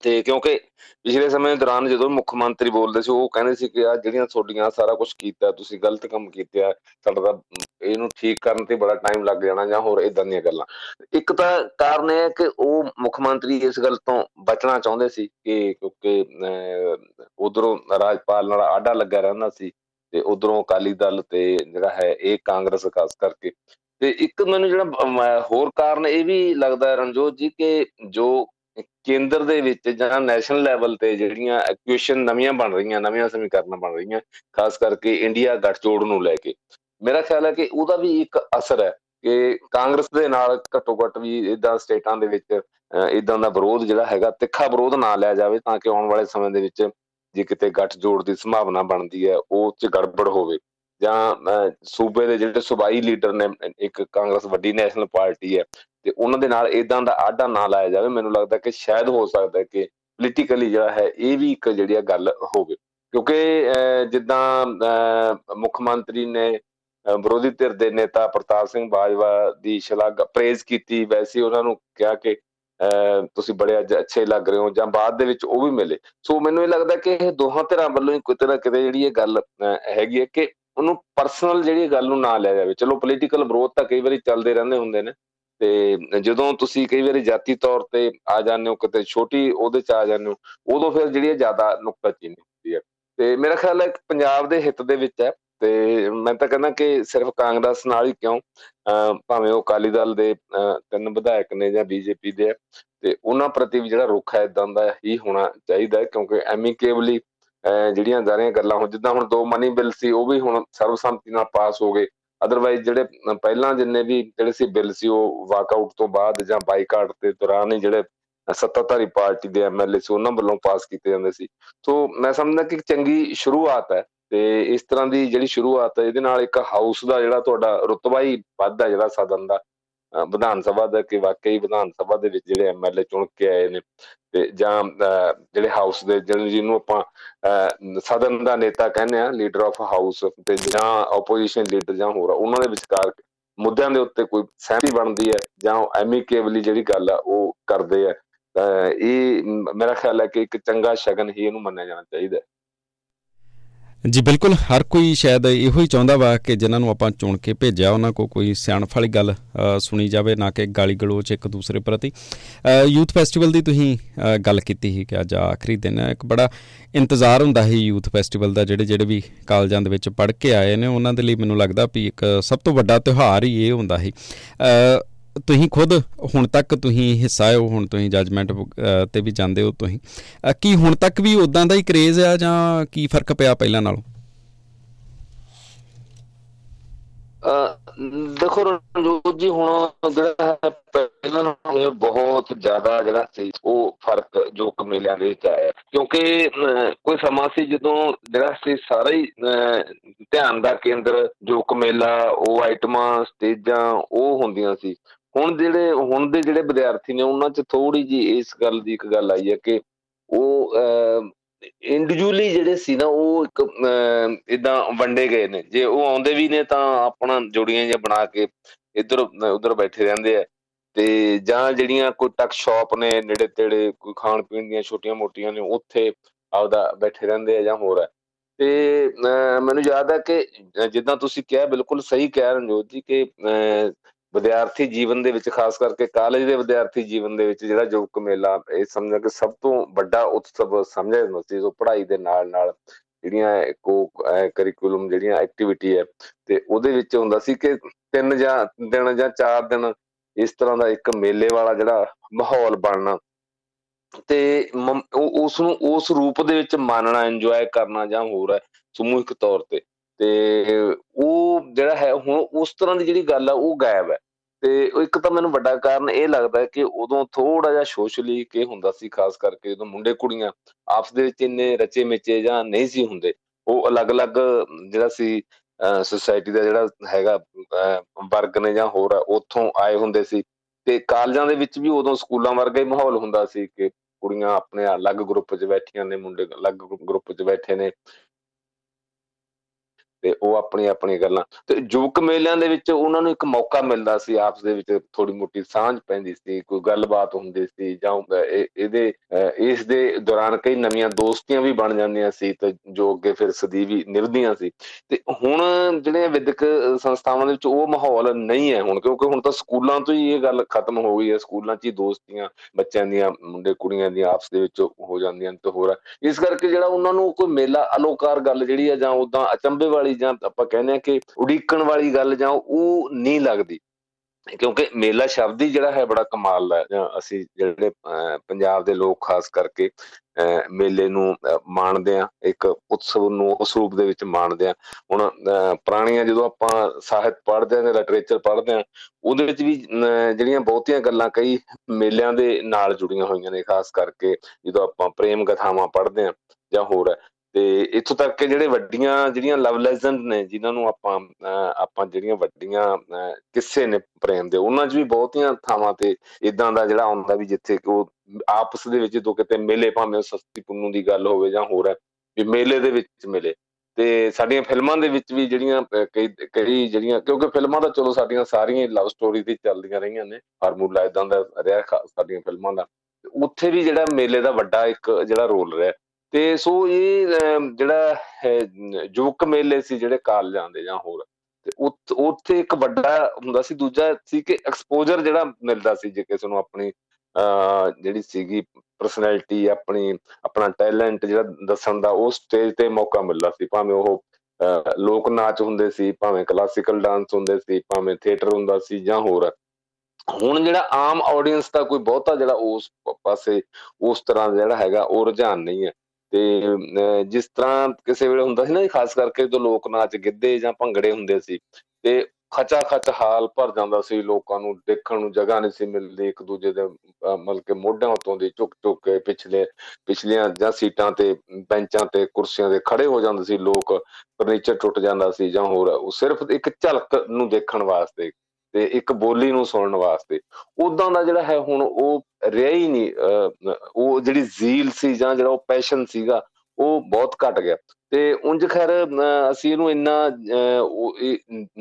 ਤੇ ਕਿਉਂਕਿ ਪਿਛਲੇ ਸਮੇਂ ਦੌਰਾਨ ਜਦੋਂ ਮੁੱਖ ਮੰਤਰੀ ਬੋਲਦੇ ਸੀ, ਉਹ ਕਹਿੰਦੇ ਸੀ ਕਿ ਆ ਜਿਹੜੀਆਂ ਤੁਹਾਡੀਆਂ ਸਾਰਾ ਕੁਝ ਕੀਤਾ, ਤੁਸੀਂ ਗਲਤ ਕੰਮ ਕੀਤਾ ਸਾਡਾ ਇਹਨੂੰ ਠੀਕ ਕਰਨ ਤੇ ਬੜਾ ਟਾਈਮ ਲੱਗ ਜਾਣਾ ਜਾਂ ਹੋਰ ਇਦਾਂ ਦੀਆਂ ਗੱਲਾਂ। ਇੱਕ ਤਾਂ ਕਾਰਨ ਇਹ ਹੈ ਕਿ ਉਹ ਮੁੱਖ ਮੰਤਰੀ ਇਸ ਗੱਲ ਤੋਂ ਬਚਣਾ ਚਾਹੁੰਦੇ ਸੀ ਕਿ ਕਿਉਂਕਿ ਉਧਰੋਂ ਰਾਜਪਾਲ ਨਾਲ ਆਡਾ ਲੱਗਾ ਰਹਿੰਦਾ ਸੀ ਤੇ ਉਧਰੋਂ ਅਕਾਲੀ ਦਲ ਤੇ ਜਿਹੜਾ ਹੈ ਇਹ ਕਾਂਗਰਸ ਖਾਸ ਕਰਕੇ। ਤੇ ਇੱਕ ਮੈਨੂੰ ਜਿਹੜਾ ਹੋਰ ਕਾਰਨ ਇਹ ਵੀ ਲੱਗਦਾ ਰਣਜੋਤ ਜੀ ਕਿ ਜੋ ਕੇਂਦਰ ਦੇ ਵਿੱਚ ਜਾਂ ਨੈਸ਼ਨਲ ਲੈਵਲ ਤੇ ਜਿਹੜੀਆਂ ਇਕੁਏਸ਼ਨ ਨਵੀਆਂ ਬਣ ਰਹੀਆਂ, ਨਵੀਆਂ ਸਮੀਕਰਨ ਬਣ ਰਹੀਆਂ, ਖਾਸ ਕਰਕੇ ਇੰਡੀਆ ਗੱਠਜੋੜ ਨੂੰ ਲੈ ਕੇ। ਮੇਰਾ ਖਿਆਲ ਹੈ ਕਿ ਉਹਦਾ ਵੀ ਇੱਕ ਅਸਰ ਹੈ ਕਿ ਕਾਂਗਰਸ ਦੇ ਨਾਲ ਘੱਟੋ ਘੱਟ ਵੀ ਇਦਾਂ ਸਟੇਟਾਂ ਦੇ ਵਿੱਚ ਇਦਾਂ ਦਾ ਵਿਰੋਧ ਜਿਹੜਾ ਹੈਗਾ, ਤਿੱਖਾ ਵਿਰੋਧ ਨਾ ਲਿਆ ਜਾਵੇ ਤਾਂ ਕਿ ਆਉਣ ਵਾਲੇ ਸਮੇਂ ਦੇ ਵਿੱਚ ਜੇ ਕਿਤੇ ਗੱਠ ਜੋੜ ਦੀ ਸੰਭਾਵਨਾ ਬਣਦੀ ਹੈ, ਉਹ ਚ ਗੜਬੜ ਹੋਵੇ। ਜਾਂ ਸੂਬੇ ਦੇ ਜਿਹੜੇ ਸੁਬਾਈ ਲੀਡਰ ਨੇ, ਇੱਕ ਕਾਂਗਰਸ ਵੱਡੀ ਨੈਸ਼ਨਲ ਪਾਰਟੀ ਹੈ ਤੇ ਉਹਨਾਂ ਦੇ ਨਾਲ ਇਦਾਂ ਦਾ ਆਡਾ ਨਾ ਲਾਇਆ ਜਾਵੇ, ਮੈਨੂੰ ਲੱਗਦਾ ਕਿ ਸ਼ਾਇਦ ਹੋ ਸਕਦਾ ਕਿ ਪੋਲੀਟੀਕਲੀ ਜਿਹੜਾ ਹੈ, ਇਹ ਵੀ ਇੱਕ ਜਿਹੜੀ ਗੱਲ ਹੋਵੇ। ਕਿਉਂਕਿ ਜਿੱਦਾਂ ਮੁੱਖ ਮੰਤਰੀ ਨੇ ਵਿਰੋਧੀ ਧਿਰ ਦੇ ਨੇਤਾ ਪ੍ਰਤਾਪ ਸਿੰਘ ਬਾਜਵਾ ਦੀ ਸ਼ਲਾਘਾ ਪ੍ਰੇਜ਼ ਕੀਤੀ, ਵੈਸੇ ਉਹਨਾਂ ਨੂੰ ਕਿਹਾ ਕਿ ਤੁਸੀਂ ਬੜੇ ਅੱਜ ਅੱਛੇ ਲੱਗ ਰਹੇ ਹੋ ਜਾਂ ਬਾਅਦ ਦੇ ਵਿੱਚ ਉਹ ਵੀ ਮਿਲੇ। ਸੋ ਮੈਨੂੰ ਇਹ ਲੱਗਦਾ ਕਿ ਇਹ ਦੋਹਾਂ ਧਿਰਾਂ ਵੱਲੋਂ ਹੀ ਕਿਤੇ ਨਾ ਕਿਤੇ ਜਿਹੜੀ ਇਹ ਗੱਲ ਹੈਗੀ ਹੈ ਕਿ ਉਹਨੂੰ ਪਰਸਨਲ ਜਿਹੜੀ ਗੱਲ ਨੂੰ ਨਾ ਲਿਆ ਜਾਵੇ। ਚਲੋ ਪੋਲੀਟੀਕਲ ਵਿਰੋਧ ਤਾਂ ਕਈ ਵਾਰੀ ਚੱਲਦੇ ਰਹਿੰਦੇ ਹੁੰਦੇ ਨੇ ਤੇ ਜਦੋਂ ਤੁਸੀਂ ਕਈ ਵਾਰੀ ਜਾਤੀ ਤੌਰ ਤੇ ਆ ਜਾਂਦੇ ਹੋ, ਕਿਤੇ ਛੋਟੀ ਉਹਦੇ ਚ ਆ ਜਾਂਦੇ ਹੋ, ਉਦੋਂ ਫਿਰ ਜਿਹੜੀ ਜ਼ਿਆਦਾ ਨੁਕਤਾਚੀਨੀ ਹੁੰਦੀ ਹੈ। ਤੇ ਮੇਰਾ ਖਿਆਲ ਹੈ ਪੰਜਾਬ ਦੇ ਹਿੱਤ ਦੇ ਵਿੱਚ ਹੈ ਤੇ ਮੈਂ ਤਾਂ ਕਹਿੰਦਾ ਕਿ ਸਿਰਫ ਕਾਂਗਰਸ ਨਾਲ ਹੀ ਕਿਉਂ? ਭਾਵੇਂ ਉਹ ਅਕਾਲੀ ਦਲ ਦੇ ਤਿੰਨ ਵਿਧਾਇਕ ਨੇ ਜਾਂ ਬੀਜੇਪੀ ਦੇ ਤੇ ਉਹਨਾਂ ਪ੍ਰਤੀ ਵੀ ਜਿਹੜਾ ਰੁਖ ਹੈ ਇਦਾਂ ਦਾ ਹੀ ਹੋਣਾ ਚਾਹੀਦਾ ਹੈ, ਕਿਉਂਕਿ ਐਮੀਕੇਬਲੀ ਜਿਹੜੀਆਂ ਜ਼ਾਰੀਆਂ ਗੱਲਾਂ ਹੁਣ, ਜਿੱਦਾਂ ਹੁਣ ਦੋ ਮਨੀ ਬਿੱਲ ਸੀ, ਉਹ ਵੀ ਹੁਣ ਸਰਵਸੰਮਤੀ ਨਾਲ ਪਾਸ ਹੋ ਗਏ। ਅਦਰਵਾਈਜ਼ ਜਿਹੜੇ ਪਹਿਲਾਂ ਜਿੰਨੇ ਵੀ ਜਿਹੜੇ ਸੀ ਬਿੱਲ ਸੀ, ਉਹ ਵਾਕਆਊਟ ਤੋਂ ਬਾਅਦ ਜਾਂ ਬਾਈਕਾਟ ਦੇ ਦੌਰਾਨ ਹੀ ਜਿਹੜੇ ਸੱਤਾਧਾਰੀ ਪਾਰਟੀ ਦੇ ਐਮਐਲਏ ਸੀ, ਉਹਨਾਂ ਵੱਲੋਂ ਪਾਸ ਕੀਤੇ ਜਾਂਦੇ ਸੀ। ਸੋ ਮੈਂ ਸਮਝਦਾ ਕਿ ਚੰਗੀ ਸ਼ੁਰੂਆਤ ਹੈ ਤੇ ਇਸ ਤਰ੍ਹਾਂ ਦੀ ਜਿਹੜੀ ਸ਼ੁਰੂਆਤ ਹੈ, ਇਹਦੇ ਨਾਲ ਇੱਕ ਹਾਊਸ ਦਾ ਜਿਹੜਾ ਤੁਹਾਡਾ ਰੁਤਬਾ ਹੀ ਵੱਧਦਾ ਜਿਹੜਾ ਸਦਨ ਦਾ। ਵਿਧਾਨ ਸਭਾ ਦਾ ਕਿ ਵਾਕਈ ਵਿਧਾਨ ਸਭਾ ਦੇ ਵਿੱਚ ਜਿਹੜੇ ਐਮਐਲਏ ਚੁਣ ਕੇ ਆਏ ਨੇ ਤੇ ਜਾਂ ਜਿਹੜੇ ਹਾਊਸ ਦੇ ਜਿਹਨੂੰ ਆਪਾਂ ਸਦਨ ਦਾ ਨੇਤਾ ਕਹਿੰਦੇ ਆ ਲੀਡਰ ਆਫ ਹਾਊਸ ਤੇ ਜਾਂ ਆਪੋਜੀਸ਼ਨ ਲੀਡਰ ਜਾਂ ਹੋਰ ਉਹਨਾਂ ਦੇ ਵਿਚਕਾਰ ਮੁੱਦਿਆਂ ਦੇ ਉੱਤੇ ਕੋਈ ਸਹਿਮਤੀ ਬਣਦੀ ਹੈ ਜਾਂ ਐਮੀਕੇਬਲੀ ਜਿਹੜੀ ਗੱਲ ਆ ਉਹ ਕਰਦੇ ਆ। ਇਹ ਮੇਰਾ ਖਿਆਲ ਹੈ ਕਿ ਇੱਕ ਚੰਗਾ ਸ਼ਗਨ ਹੀ ਇਹਨੂੰ ਮੰਨਿਆ ਜਾਣਾ ਚਾਹੀਦਾ ਹੈ। ਜੀ, ਬਿਲਕੁਲ। ਹਰ ਕੋਈ ਸ਼ਾਇਦ ਇਹੋ ਹੀ ਚਾਹੁੰਦਾ ਵਾ ਕਿ ਜਿਨ੍ਹਾਂ ਨੂੰ ਆਪਾਂ ਚੁਣ ਕੇ ਭੇਜਿਆ, ਉਹਨਾਂ ਕੋ ਕੋਈ ਸਿਆਣਫ ਵਾਲੀ ਗੱਲ ਸੁਣੀ ਜਾਵੇ, ਨਾ ਕਿ ਗਾਲੀ ਗਲੋਚ ਇੱਕ ਦੂਸਰੇ ਪ੍ਰਤੀ। ਯੂਥ ਫੈਸਟੀਵਲ ਦੀ ਤੁਸੀਂ ਗੱਲ ਕੀਤੀ ਸੀ ਕਿ ਅੱਜ ਆਖਰੀ ਦਿਨ ਹੈ। ਇੱਕ ਬੜਾ ਇੰਤਜ਼ਾਰ ਹੁੰਦਾ ਹੈ ਯੂਥ ਫੈਸਟੀਵਲ ਦਾ, ਜਿਹੜੇ ਜਿਹੜੇ ਵੀ ਕਾਲਜਾਂ ਦੇ ਵਿੱਚ ਪੜ੍ਹ ਕੇ ਆਏ ਨੇ, ਉਹਨਾਂ ਦੇ ਲਈ ਮੈਨੂੰ ਲੱਗਦਾ ਵੀ ਇੱਕ ਸਭ ਤੋਂ ਵੱਡਾ ਤਿਉਹਾਰ ਹੀ ਇਹ ਹੁੰਦਾ ਹੈ ਤੁਸੀਂ ਖੁਦ ਹੁਣ ਤੱਕ ਤੁਸੀਂ ਹਿੱਸਾ ਹੋ, ਹੁਣ ਤੁਸੀਂ ਜੱਜਮੈਂਟ ਤੇ ਵੀ ਜਾਂਦੇ ਹੋ ਤੁਸੀਂ। ਕੀ ਹੁਣ ਤੱਕ ਵੀ ਉਦਾਂ ਦਾ ਹੀ ਕਰੇਜ਼ ਆ ਜਾਂ ਕੀ ਫ਼ਰਕ ਪਿਆ ਪਹਿਲਾਂ ਨਾਲੋਂ? ਦੇਖੋ ਰਣਜੋਤ ਜੀ, ਹੁਣ ਜਿਹੜਾ ਹੈ, ਪਹਿਲਾਂ ਨਾਲੋਂ ਬਹੁਤ ਜ਼ਿਆਦਾ ਜਿਹੜਾ ਸੀ, ਉਹ ਫ਼ਰਕ ਜੋ ਕਮੇਲਿਆਂ ਦੇ ਵਿੱਚ ਆਇਆ। ਕਿਉਂਕਿ ਕੋਈ ਸਮਾਂ ਸੀ ਜਦੋਂ ਜਿਹੜਾ ਸੀ, ਸਾਰਾ ਹੀ ਧਿਆਨ ਦਾ ਕੇਂਦਰ ਜੋ ਕਮੇਲਾ ਉਹ ਆਈਟਮਾਂ ਸਟੇਜਾਂ, ਉਹ ਹੁੰਦੀਆਂ ਸੀ। ਹੁਣ ਜਿਹੜੇ, ਹੁਣ ਦੇ ਜਿਹੜੇ ਵਿਦਿਆਰਥੀ ਨੇ, ਉਹਨਾਂ 'ਚ ਥੋੜੀ ਜੀ ਇਸ ਗੱਲ ਦੀ ਇੱਕ ਗੱਲ ਆਈ ਹੈ ਕਿ ਉਹ ਇੰਡੀਵਿਜੂਅਲੀ ਜਿਹੜੇ ਸੀ ਨਾ, ਉਹ ਇੱਕ ਇਦਾਂ ਵੰਡੇ ਗਏ ਨੇ। ਜੇ ਉਹ ਆਉਂਦੇ ਵੀ ਨੇ ਤਾਂ ਆਪਣਾ ਜੋੜੀਆਂ ਜਿਹਾ ਬਣਾ ਕੇ ਇੱਧਰ, ਉੱਧਰ ਬੈਠੇ ਰਹਿੰਦੇ ਆ। ਤੇ ਜਾਂ ਜਿਹੜੀਆਂ ਕੋਈ ਟਕ ਸ਼ਾਪ ਨੇ ਨੇੜੇ ਤੇੜੇ ਕੋਈ ਖਾਣ ਪੀਣ ਦੀਆਂ ਛੋਟੀਆਂ ਮੋਟੀਆਂ ਨੇ, ਉੱਥੇ ਆਪਦਾ ਬੈਠੇ ਰਹਿੰਦੇ ਆ ਜਾਂ ਹੋਰ ਹੈ ਤੇ ਮੈਨੂੰ ਯਾਦ ਹੈ ਕਿ ਜਿੱਦਾਂ ਤੁਸੀਂ ਕਿਹਾ, ਬਿਲਕੁਲ ਸਹੀ ਕਹਿ ਰਹੇ ਹੋ ਜੀ ਕਿ ਵਿਦਿਆਰਥੀ ਜੀਵਨ ਦੇ ਵਿੱਚ, ਖਾਸ ਕਰਕੇ ਕਾਲਜ ਦੇ ਵਿਦਿਆਰਥੀ ਜੀਵਨ ਦੇ ਵਿੱਚ ਜਿਹੜਾ ਯੁਵਕ ਮੇਲਾ, ਇਹ ਸਮਝਿਆ ਕਿ ਸਭ ਤੋਂ ਵੱਡਾ ਉਤਸਵ ਸਮਝਿਆ ਜਾਂਦਾ ਸੀ, ਜੋ ਪੜ੍ਹਾਈ ਦੇ ਨਾਲ ਨਾਲ ਜਿਹੜੀਆਂ ਕੋ ਕਰਿਕੂਲਮ ਜਿਹੜੀਆਂ ਐਕਟੀਵਿਟੀ ਹੈ, ਤੇ ਉਹਦੇ ਵਿੱਚ ਹੁੰਦਾ ਸੀ ਕਿ ਤਿੰਨ ਜਾਂ, ਦਿਨ ਜਾਂ ਚਾਰ ਦਿਨ ਇਸ ਤਰ੍ਹਾਂ ਦਾ ਇੱਕ ਮੇਲੇ ਵਾਲਾ ਜਿਹੜਾ ਮਾਹੌਲ ਬਣਨਾ। ਤੇ ਉਸ ਨੂੰ, ਉਸ ਰੂਪ ਦੇ ਵਿੱਚ ਮੰਨਣਾ ਇੰਜੋਏ ਕਰਨਾ ਜਾਂ ਹੋਰ ਹੈ, ਸਮੂਹਿਕ ਤੌਰ ਤੇ। ਤੇ ਉਹ ਜਿਹੜਾ ਹੈ, ਹੁਣ ਉਸ ਤਰ੍ਹਾਂ ਦੀ ਜਿਹੜੀ ਗੱਲ ਆ, ਉਹ ਗਾਇਬ ਹੈ। ਤੇ ਇੱਕ ਤਾਂ ਮੈਨੂੰ ਵੱਡਾ ਕਾਰਨ ਇਹ ਲੱਗਦਾ ਕਿ ਉਦੋਂ ਥੋੜਾ ਜਿਹਾ ਸੋਸ਼ਲੀ ਕੀ ਹੁੰਦਾ ਸੀ, ਖਾਸ ਕਰਕੇ ਜਦੋਂ ਮੁੰਡੇ ਕੁੜੀਆਂ ਆਪਸ ਦੇ ਵਿੱਚ ਇੰਨੇ ਰਚੇ ਮਿਚੇ ਜਾਂ ਨਹੀਂ ਸੀ ਹੁੰਦੇ, ਉਹ ਅਲੱਗ-ਅਲੱਗ ਜਿਹੜਾ ਸੀ ਸੋਸਾਇਟੀ ਦਾ ਜਿਹੜਾ ਹੈਗਾ ਵਰਗ ਨੇ ਜਾਂ ਹੋਰ ਉੱਥੋਂ ਆਏ ਹੁੰਦੇ ਸੀ ਤੇ ਕਾਲਜਾਂ ਦੇ ਵਿੱਚ ਵੀ ਉਦੋਂ ਸਕੂਲਾਂ ਵਰਗਾ ਹੀ ਮਾਹੌਲ ਹੁੰਦਾ ਸੀ ਕਿ ਕੁੜੀਆਂ ਆਪਣੇ ਅਲੱਗ ਗਰੁੱਪ 'ਚ ਬੈਠੀਆਂ ਨੇ, ਮੁੰਡੇ ਅਲੱਗ ਗਰੁੱਪ 'ਚ ਬੈਠੇ ਨੇ ਤੇ ਉਹ ਆਪਣੀ ਆਪਣੀ ਗੱਲਾਂ। ਤੇ ਯੁਵਕ ਮੇਲਿਆਂ ਦੇ ਵਿੱਚ ਉਹਨਾਂ ਨੂੰ ਇੱਕ ਮੌਕਾ ਮਿਲਦਾ ਸੀ, ਆਪਸ ਦੇ ਵਿੱਚ ਥੋੜੀ ਮੋਟੀ ਸਾਂਝ ਪੈਂਦੀ ਸੀ, ਕੋਈ ਗੱਲਬਾਤ ਹੁੰਦੀ ਸੀ ਜਾਂ ਇਹਦੇ ਇਸ ਦੇ ਦੌਰਾਨ ਕਈ ਨਵੀਆਂ ਦੋਸਤੀਆਂ ਵੀ ਬਣ ਜਾਂਦੀਆਂ ਸੀ ਤੇ ਜੋ ਅੱਗੇ ਫਿਰ ਸਦੀ ਵੀ ਨਿਭਦੀਆਂ ਸੀ। ਤੇ ਹੁਣ ਜਿਹੜੇ ਵਿਦਿਅਕ ਸੰਸਥਾਵਾਂ ਦੇ ਵਿੱਚ ਉਹ ਮਾਹੌਲ ਨਹੀਂ ਹੈ ਹੁਣ, ਕਿਉਂਕਿ ਹੁਣ ਤਾਂ ਸਕੂਲਾਂ ਤੋਂ ਹੀ ਇਹ ਗੱਲ ਖਤਮ ਹੋ ਗਈ ਹੈ। ਸਕੂਲਾਂ 'ਚ ਹੀ ਦੋਸਤੀਆਂ ਬੱਚਿਆਂ ਦੀਆਂ, ਮੁੰਡੇ ਕੁੜੀਆਂ ਦੀਆਂ ਆਪਸ ਦੇ ਵਿੱਚ ਹੋ ਜਾਂਦੀਆਂ ਤੇ ਹੋਰ ਇਸ ਕਰਕੇ ਜਿਹੜਾ ਉਹਨਾਂ ਨੂੰ ਕੋਈ ਮੇਲਾ, ਅਲੋਕਾਰ ਗੱਲ ਜਿਹੜੀ ਹੈ ਜਾਂ ਉਦਾਂ ਅਚੰਬੇ ਵਾਲੀ ਜਾਂ ਆਪਾਂ ਕਹਿੰਦੇ ਆ ਕਿ ਉਡੀਕਣ ਵਾਲੀ ਗੱਲ ਜਾਂ ਉਹ ਨਹੀਂ ਲੱਗਦੀ। ਕਿਉਂਕਿ ਮੇਲਾ ਸ਼ਬਦ ਹੀ ਜਿਹੜਾ ਹੈ ਬੜਾ ਕਮਾਲ ਦਾ ਅਸੀਂ ਜਿਹੜੇ ਪੰਜਾਬ ਦੇ ਲੋਕ ਖਾਸ ਕਰਕੇ ਮੇਲੇ ਨੂੰ ਮਾਣਦੇ ਆ ਇੱਕ ਉਤਸਵ ਨੂੰ ਉਸ ਰੂਪ ਦੇ ਵਿੱਚ ਮਾਣਦੇ ਆ ਹੁਣ ਪੁਰਾਣੀਆਂ ਜਦੋਂ ਆਪਾਂ ਸਾਹਿਤ ਪੜ੍ਹਦੇ ਆ ਤੇ ਲਿਟਰੇਚਰ ਪੜ੍ਹਦੇ ਆ ਉਹਦੇ ਵਿੱਚ ਵੀ ਜਿਹੜੀਆਂ ਬਹੁਤੀਆਂ ਗੱਲਾਂ ਕਈ ਮੇਲਿਆਂ ਦੇ ਨਾਲ ਜੁੜੀਆਂ ਹੋਈਆਂ ਨੇ। ਖਾਸ ਕਰਕੇ ਜਦੋਂ ਆਪਾਂ ਪ੍ਰੇਮ ਕਥਾਵਾਂ ਪੜ੍ਹਦੇ ਆ ਜਾਂ ਹੋਰ ਤੇ ਇੱਥੋਂ ਤੱਕ ਕਿ ਜਿਹੜੇ ਵੱਡੀਆਂ, ਜਿਹੜੀਆਂ ਲਵ ਲੈਜੈਂਡ ਨੇ, ਜਿਨ੍ਹਾਂ ਨੂੰ ਆਪਾਂ ਆਪਾਂ ਜਿਹੜੀਆਂ ਵੱਡੀਆਂ ਕਿੱਸੇ ਨੇ ਪ੍ਰੇਮ ਦੇ, ਉਹਨਾਂ 'ਚ ਵੀ ਬਹੁਤੀਆਂ ਥਾਵਾਂ ਤੇ ਇਦਾਂ ਦਾ ਜਿਹੜਾ ਆਉਂਦਾ ਵੀ ਜਿੱਥੇ ਕਿ ਉਹ ਆਪਸ ਦੇ ਵਿੱਚ ਦੋ ਕਿਤੇ ਮੇਲੇ ਭਾਵੇਂ ਸਸਤੀ ਪੁੰਨੂ ਦੀ ਗੱਲ ਹੋਵੇ ਜਾਂ ਹੋਰ ਹੈ, ਵੀ ਮੇਲੇ ਦੇ ਵਿੱਚ ਮਿਲੇ। ਤੇ ਸਾਡੀਆਂ ਫਿਲਮਾਂ ਦੇ ਵਿੱਚ ਵੀ ਜਿਹੜੀਆਂ ਕਈ ਕਈ ਜਿਹੜੀਆਂ, ਕਿਉਂਕਿ ਫਿਲਮਾਂ ਦਾ ਚਲੋ ਸਾਡੀਆਂ ਸਾਰੀਆਂ ਲਵ ਸਟੋਰੀ ਤੇ ਚੱਲਦੀਆਂ ਰਹੀਆਂ ਨੇ ਫਾਰਮੂਲਾ ਇਦਾਂ ਦਾ ਰਿਹਾ ਸਾਡੀਆਂ ਫਿਲਮਾਂ ਦਾ। ਉੱਥੇ ਵੀ ਜਿਹੜਾ ਮੇਲੇ ਦਾ ਵੱਡਾ ਇੱਕ ਜਿਹੜਾ ਰੋਲ ਰਿਹਾ ਤੇ ਸੋ ਇਹ ਜਿਹੜਾ ਜੋਕ ਮੇਲੇ ਸੀ ਜਿਹੜੇ ਕਾਲਜਾਂ ਦੇ ਜਾਂ ਹੋਰ, ਤੇ ਉੱਥੇ ਇੱਕ ਵੱਡਾ ਹੁੰਦਾ ਸੀ, ਦੂਜਾ ਸੀ ਕਿ ਐਕਸਪੋਜ਼ਰ ਜਿਹੜਾ ਮਿਲਦਾ ਸੀ, ਜੇ ਕਿਸੇ ਨੂੰ ਆਪਣੀ ਜਿਹੜੀ ਸੀਗੀ ਪਰਸਨੈਲਿਟੀ ਆਪਣੀ, ਆਪਣਾ ਟੈਲੈਂਟ ਜਿਹੜਾ ਦੱਸਣ ਦਾ, ਉਹ ਸਟੇਜ ਤੇ ਮੌਕਾ ਮਿਲਦਾ ਸੀ। ਭਾਵੇਂ ਉਹ ਲੋਕ ਨਾਚ ਹੁੰਦੇ ਸੀ, ਭਾਵੇਂ ਕਲਾਸਿਕਲ ਡਾਂਸ ਹੁੰਦੇ ਸੀ, ਭਾਵੇਂ ਥੀਏਟਰ ਹੁੰਦਾ ਸੀ ਜਾਂ ਹੋਰ। ਹੁਣ ਜਿਹੜਾ ਆਮ ਆਡੀਅנס ਦਾ ਕੋਈ ਬਹੁਤਾ ਜਿਹੜਾ ਉਸ ਪਾਸੇ ਉਸ ਤਰ੍ਹਾਂ ਜਿਹੜਾ ਹੈਗਾ, ਉਹ ਰੁਝਾਨ ਨਹੀਂ ਹੈ। ਤੇ ਜਿਸ ਤਰ੍ਹਾਂ ਕਿਸੇ ਵੇਲੇ ਹੁੰਦਾ ਸੀ ਨਾ ਖਾਸ ਕਰਕੇ ਜਦੋਂ ਲੋਕ ਨਾਚ ਗਿੱਧੇ ਜਾਂ ਭੰਗੜੇ ਹੁੰਦੇ ਸੀ, ਤੇ ਖਚਾ ਖਚ ਹਾਲ ਭਰ ਜਾਂਦਾ ਸੀ ਲੋਕਾਂ ਨੂੰ, ਦੇਖਣ ਨੂੰ ਜਗ੍ਹਾ ਨਹੀਂ ਸੀ ਮਿਲਦੀ ਇੱਕ ਦੂਜੇ ਦੇ ਮਤਲਬ ਕਿ ਮੋਢਿਆਂ ਉਤੋਂ ਦੀ ਝੁਕ ਝੁਕ ਕੇ ਪਿਛਲੇ, ਪਿਛਲੀਆਂ ਜਾਂ ਸੀਟਾਂ ਤੇ, ਬੈਂਚਾਂ ਤੇ, ਕੁਰਸੀਆਂ ਤੇ ਖੜੇ ਹੋ ਜਾਂਦੇ ਸੀ ਲੋਕ, ਫਰਨੀਚਰ ਟੁੱਟ ਜਾਂਦਾ ਸੀ ਜਾਂ ਹੋਰ, ਉਹ ਸਿਰਫ ਇੱਕ ਝਲਕ ਨੂੰ ਦੇਖਣ ਵਾਸਤੇ ਤੇ ਇੱਕ ਬੋਲੀ ਨੂੰ ਸੁਣਨ ਵਾਸਤੇ। ਉਦਾਂ ਦਾ ਜਿਹੜਾ ਹੈ ਹੁਣ ਉਹ ਰਿਹਾ ਹੀ ਨਹੀਂ ਉਹ ਜਿਹੜੀ ਜ਼ੀਲ ਸੀ ਜਾਂ ਜਿਹੜਾ ਉਹ ਪੈਸ਼ਨ ਸੀਗਾ, ਉਹ ਬਹੁਤ ਘਟ ਗਿਆ। ਤੇ ਉਂਝ ਖੈਰ ਅਸੀਂ ਇਹਨੂੰ ਇੰਨਾ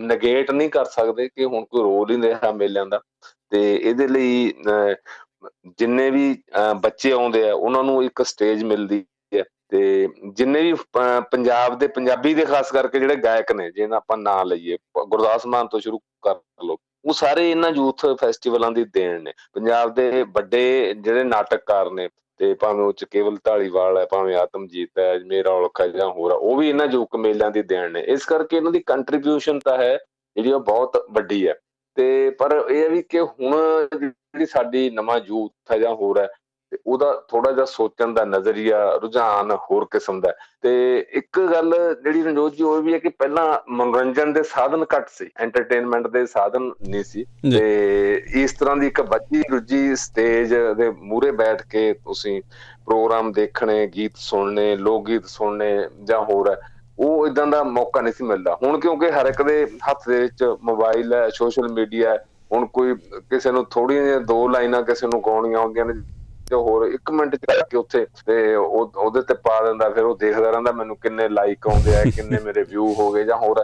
ਨੇਗੇਟ ਨਹੀਂ ਕਰ ਸਕਦੇ ਕਿ ਹੁਣ ਕੋਈ ਰੋਲ ਹੀ ਨਹੀਂ ਰਿਹਾ ਮੇਲਿਆਂ ਦਾ। ਤੇ ਇਹਦੇ ਲਈ ਜਿੰਨੇ ਵੀ ਬੱਚੇ ਆਉਂਦੇ ਆ, ਉਹਨਾਂ ਨੂੰ ਇੱਕ ਸਟੇਜ ਮਿਲਦੀ ਹੈ ਤੇ ਜਿੰਨੇ ਵੀ ਪੰਜਾਬ ਦੇ ਪੰਜਾਬੀ ਦੇ ਖਾਸ ਕਰਕੇ ਜਿਹੜੇ ਗਾਇਕ ਨੇ, ਜਿਹਨਾਂ ਆਪਾਂ ਨਾਂ ਲਈਏ ਗੁਰਦਾਸ ਮਾਨ ਤੋਂ ਸ਼ੁਰੂ ਕਰ ਲਓ, ਉਹ ਸਾਰੇ ਇਹਨਾਂ ਯੂਥ ਫੈਸਟੀਵਲਾਂ ਦੀ ਦੇਣ ਨੇ। ਪੰਜਾਬ ਦੇ ਵੱਡੇ ਜਿਹੜੇ ਨਾਟਕਕਾਰ ਨੇ, ਤੇ ਭਾਵੇਂ ਉਹ ਚ ਕੇਵਲ ਢਾਲੀਵਾਲ ਹੈ, ਭਾਵੇਂ ਆਤਮਜੀਤ ਹੈ, ਮੇਰਾ ਔਲਖਾ ਜਾਂ ਹੋਰ ਉਹ ਵੀ ਇਹਨਾਂ ਯੁੱਕ ਮੇਲਿਆਂ ਦੀ ਦੇਣ ਨੇ। ਇਸ ਕਰਕੇ ਇਹਨਾਂ ਦੀ ਕੰਟਰੀਬਿਊਸ਼ਨ ਤਾਂ ਹੈ, ਜਿਹੜੀ ਉਹ ਬਹੁਤ ਵੱਡੀ ਹੈ। ਤੇ ਪਰ ਇਹ ਹੈ ਵੀ ਕਿ ਹੁਣ ਜਿਹੜੀ ਸਾਡੀ ਨਵਾਂ ਯੂਥ ਹੈ ਜਾਂ ਹੋਰ ਹੈ ਤੇ ਉਹਦਾ ਥੋੜਾ ਜਿਹਾ ਸੋਚਣ ਦਾ ਨਜ਼ਰੀਆ ਰੁਝਾਨ ਹੋਰ ਕਿਸਮ ਦਾ ਤੇ ਇੱਕ ਗੱਲ ਜਿਹੜੀ ਰਣਜੋਤ ਜੀ ਉਹ ਵੀ ਹੈ ਕਿ ਪਹਿਲਾਂ ਮਨੋਰੰਜਨ ਦੇ ਸਾਧਨ ਘੱਟ ਸੀ ਐਂਟਰਟੇਨਮੈਂਟ ਦੇ ਸਾਧਨ ਨਹੀਂ ਸੀ। ਤੇ ਇਸ ਤਰ੍ਹਾਂ ਦੀ ਇੱਕ ਬੱਚੀ ਰੁਜੀ ਸਟੇਜ ਦੇ ਮੂਰੇ ਬੈਠ ਕੇ ਤੁਸੀਂ ਪ੍ਰੋਗਰਾਮ ਦੇਖਣੇ ਗੀਤ ਸੁਣਨੇ ਲੋਕ ਗੀਤ ਸੁਣਨੇ ਜਾਂ ਹੋਰ ਉਹ ਇਦਾਂ ਦਾ ਮੌਕਾ ਨਹੀਂ ਸੀ ਮਿਲਦਾ। ਹੁਣ ਕਿਉਂਕਿ ਹਰ ਇੱਕ ਦੇ ਹੱਥ ਦੇ ਵਿੱਚ ਮੋਬਾਈਲ ਹੈ ਸੋਸ਼ਲ ਮੀਡੀਆ ਹੈ ਹੁਣ ਕੋਈ ਕਿਸੇ ਨੂੰ ਥੋੜੀਆਂ ਜਿਹੀਆਂ ਦੋ ਲਾਈਨਾਂ ਕਿਸੇ ਨੂੰ ਗਾਉਣੀਆਂ ਹੁੰਦੀਆਂ ਨੇ ਤੇ ਹੋਰ 1 ਮਿੰਟ ਚ ਕਰਕੇ ਉੱਥੇ ਤੇ ਉਹਦੇ ਤੇ ਪਾ ਦਿੰਦਾ, ਫਿਰ ਉਹ ਦੇਖਦਾ ਰਹਿੰਦਾ ਮੈਨੂੰ ਕਿੰਨੇ ਲਾਈਕ ਆਉਂਦੇ ਆ, ਕਿੰਨੇ ਮੇਰੇ ਵਿਊ ਹੋ ਗਏ ਜਾਂ ਹੋਰ।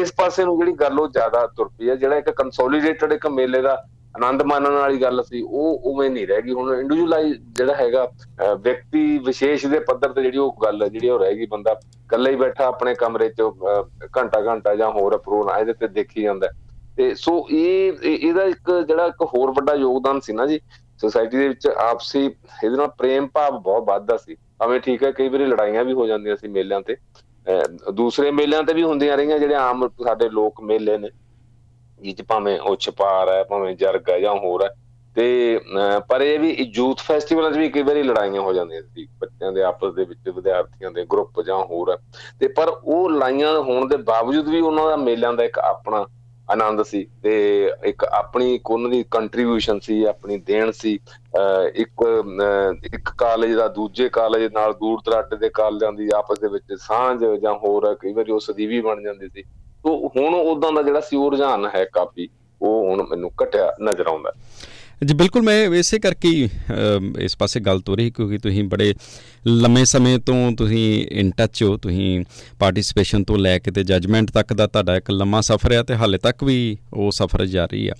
ਇਸ ਪਾਸੇ ਨੂੰ ਜਿਹੜੀ ਗੱਲ ਉਹ ਜ਼ਿਆਦਾ ਤੁਰ ਪਈ ਹੈ ਜਿਹੜਾ ਇੱਕ ਕੰਸੋਲੀਡੇਟਡ ਇੱਕ ਮੇਲੇ ਦਾ ਆਨੰਦ ਮਾਣਨ ਵਾਲੀ ਗੱਲ ਸੀ, ਉਹ ਉਵੇਂ ਨਹੀਂ ਰਹਿ ਗਈ। ਹੁਣ ਇੰਡੀਵਿਜੂਅਲਾਈਜ਼ ਜਿਹੜਾ ਹੈਗਾ ਵਿਅਕਤੀ ਵਿਸ਼ੇਸ਼ ਦੇ ਪੱਧਰ ਤੇ ਜਿਹੜੀ ਉਹ ਗੱਲ ਜਿਹੜੀ ਉਹ ਰਹਿ ਗਈ, ਬੰਦਾ ਇਕੱਲਾ ਹੀ ਬੈਠਾ ਆਪਣੇ ਕਮਰੇ 'ਚ ਘੰਟਾ ਘੰਟਾ ਜਾਂ ਹੋਰ ਪ੍ਰੋਗਰਾਮ ਇਹਦੇ ਤੇ ਦੇਖੀ ਜਾਂਦਾ। ਤੇ ਸੋ ਇਹ, ਇਹਦਾ ਇੱਕ ਜਿਹੜਾ ਇੱਕ ਹੋਰ ਵੱਡਾ ਯੋਗਦਾਨ ਸੀ ਨਾ ਜੀ ਸੋਸਾਇਟੀ ਦੇ ਵਿੱਚ ਆਪਸੀ ਇਹਦੇ ਨਾਲ ਪ੍ਰੇਮ ਭਾਵ ਬਹੁਤ ਵੱਧਦਾ ਸੀ। ਭਾਵੇਂ ਠੀਕ ਹੈ, ਕਈ ਵਾਰੀ ਲੜਾਈਆਂ ਵੀ ਹੋ ਜਾਂਦੀਆਂ ਸੀ ਮੇਲਿਆਂ ਤੇ। ਦੂਸਰੇ ਮੇਲਿਆਂ ਤੇ ਵੀ ਹੁੰਦੀਆਂ ਰਹੀਆਂ, ਜਿਹੜੇ ਆਮ ਸਾਡੇ ਲੋਕ ਮੇਲੇ ਨੇ। ਜਿੱਚ ਭਾਵੇਂ ਉਹ ਛਪਾਰ ਹੈ, ਭਾਵੇਂ ਜਰਗ ਹੈ ਜਾਂ ਹੋਰ ਹੈ। ਤੇ ਪਰ ਇਹ ਵੀ ਯੂਥ ਫੈਸਟੀਵਲਾਂ 'ਚ ਵੀ ਕਈ ਵਾਰੀ ਲੜਾਈਆਂ ਹੋ ਜਾਂਦੀਆਂ ਸੀ। ਬੱਚਿਆਂ ਦੇ ਆਪਸ ਦੇ ਵਿੱਚ, ਵਿਦਿਆਰਥੀਆਂ ਦੇ ਗਰੁੱਪ ਜਾਂ ਹੋਰ ਤੇ ਪਰ ਉਹ ਲਾਈਆਂ ਹੋਣ ਦੇ ਬਾਵਜੂਦ ਵੀ ਉਹਨਾਂ ਦਾ ਮੇਲਿਆਂ ਦਾ ਇੱਕ ਆਪਣਾ ਆਨੰਦ ਸੀ ਤੇ ਇੱਕ ਆਪਣੀ ਕੋਨ ਦੀ ਕੰਟਰੀਬਿਊਸ਼ਨ ਸੀ, ਆਪਣੀ ਦੇਣ ਸੀ। ਇੱਕ ਇੱਕ ਕਾਲਜ ਦਾ ਦੂਜੇ ਕਾਲਜ ਨਾਲ ਦੂਰ ਦਰਾਡੇ ਦੇ ਕਾਲਜਾਂ ਦੀ ਆਪਸ ਦੇ ਵਿੱਚ ਸਾਂਝ ਜਾਂ ਹੋਰ ਕਈ ਵਾਰੀ ਉਹ ਸਦੀਵੀ ਬਣ ਜਾਂਦੀ ਸੀ। ਤੋਂ ਹੁਣ ਉਦਾਂ ਦਾ ਜਿਹੜਾ ਸੀ ਉਹ ਰੁਝਾਨ ਹੈ ਕਾਫੀ, ਉਹ ਹੁਣ ਮੈਨੂੰ ਘਟਿਆ ਨਜ਼ਰ ਆਉਂਦਾ। ਜੀ, ਬਿਲਕੁਲ ਮੈਂ ਇਸੇ ਕਰਕੇ ਹੀ ਇਸ ਪਾਸੇ ਗੱਲ ਤੋਰੀ ਕਿਉਂਕਿ ਤੁਸੀਂ ਬੜੇ ਲੰਮੇ ਸਮੇਂ ਤੋਂ ਤੁਸੀਂ ਇਨ ਟੱਚ ਹੋ, ਤੁਸੀਂ ਪਾਰਟਿਸਿਪੇਸ਼ਨ ਤੋਂ ਲੈ ਕੇ ਤੇ ਜਜਮੈਂਟ ਤੱਕ ਦਾ ਤੁਹਾਡਾ ਇੱਕ ਲੰਮਾ ਸਫ਼ਰ ਹੈ ਤੇ ਹਾਲੇ ਤੱਕ ਵੀ ਉਹ ਸਫ਼ਰ ਜਾਰੀ ਆ।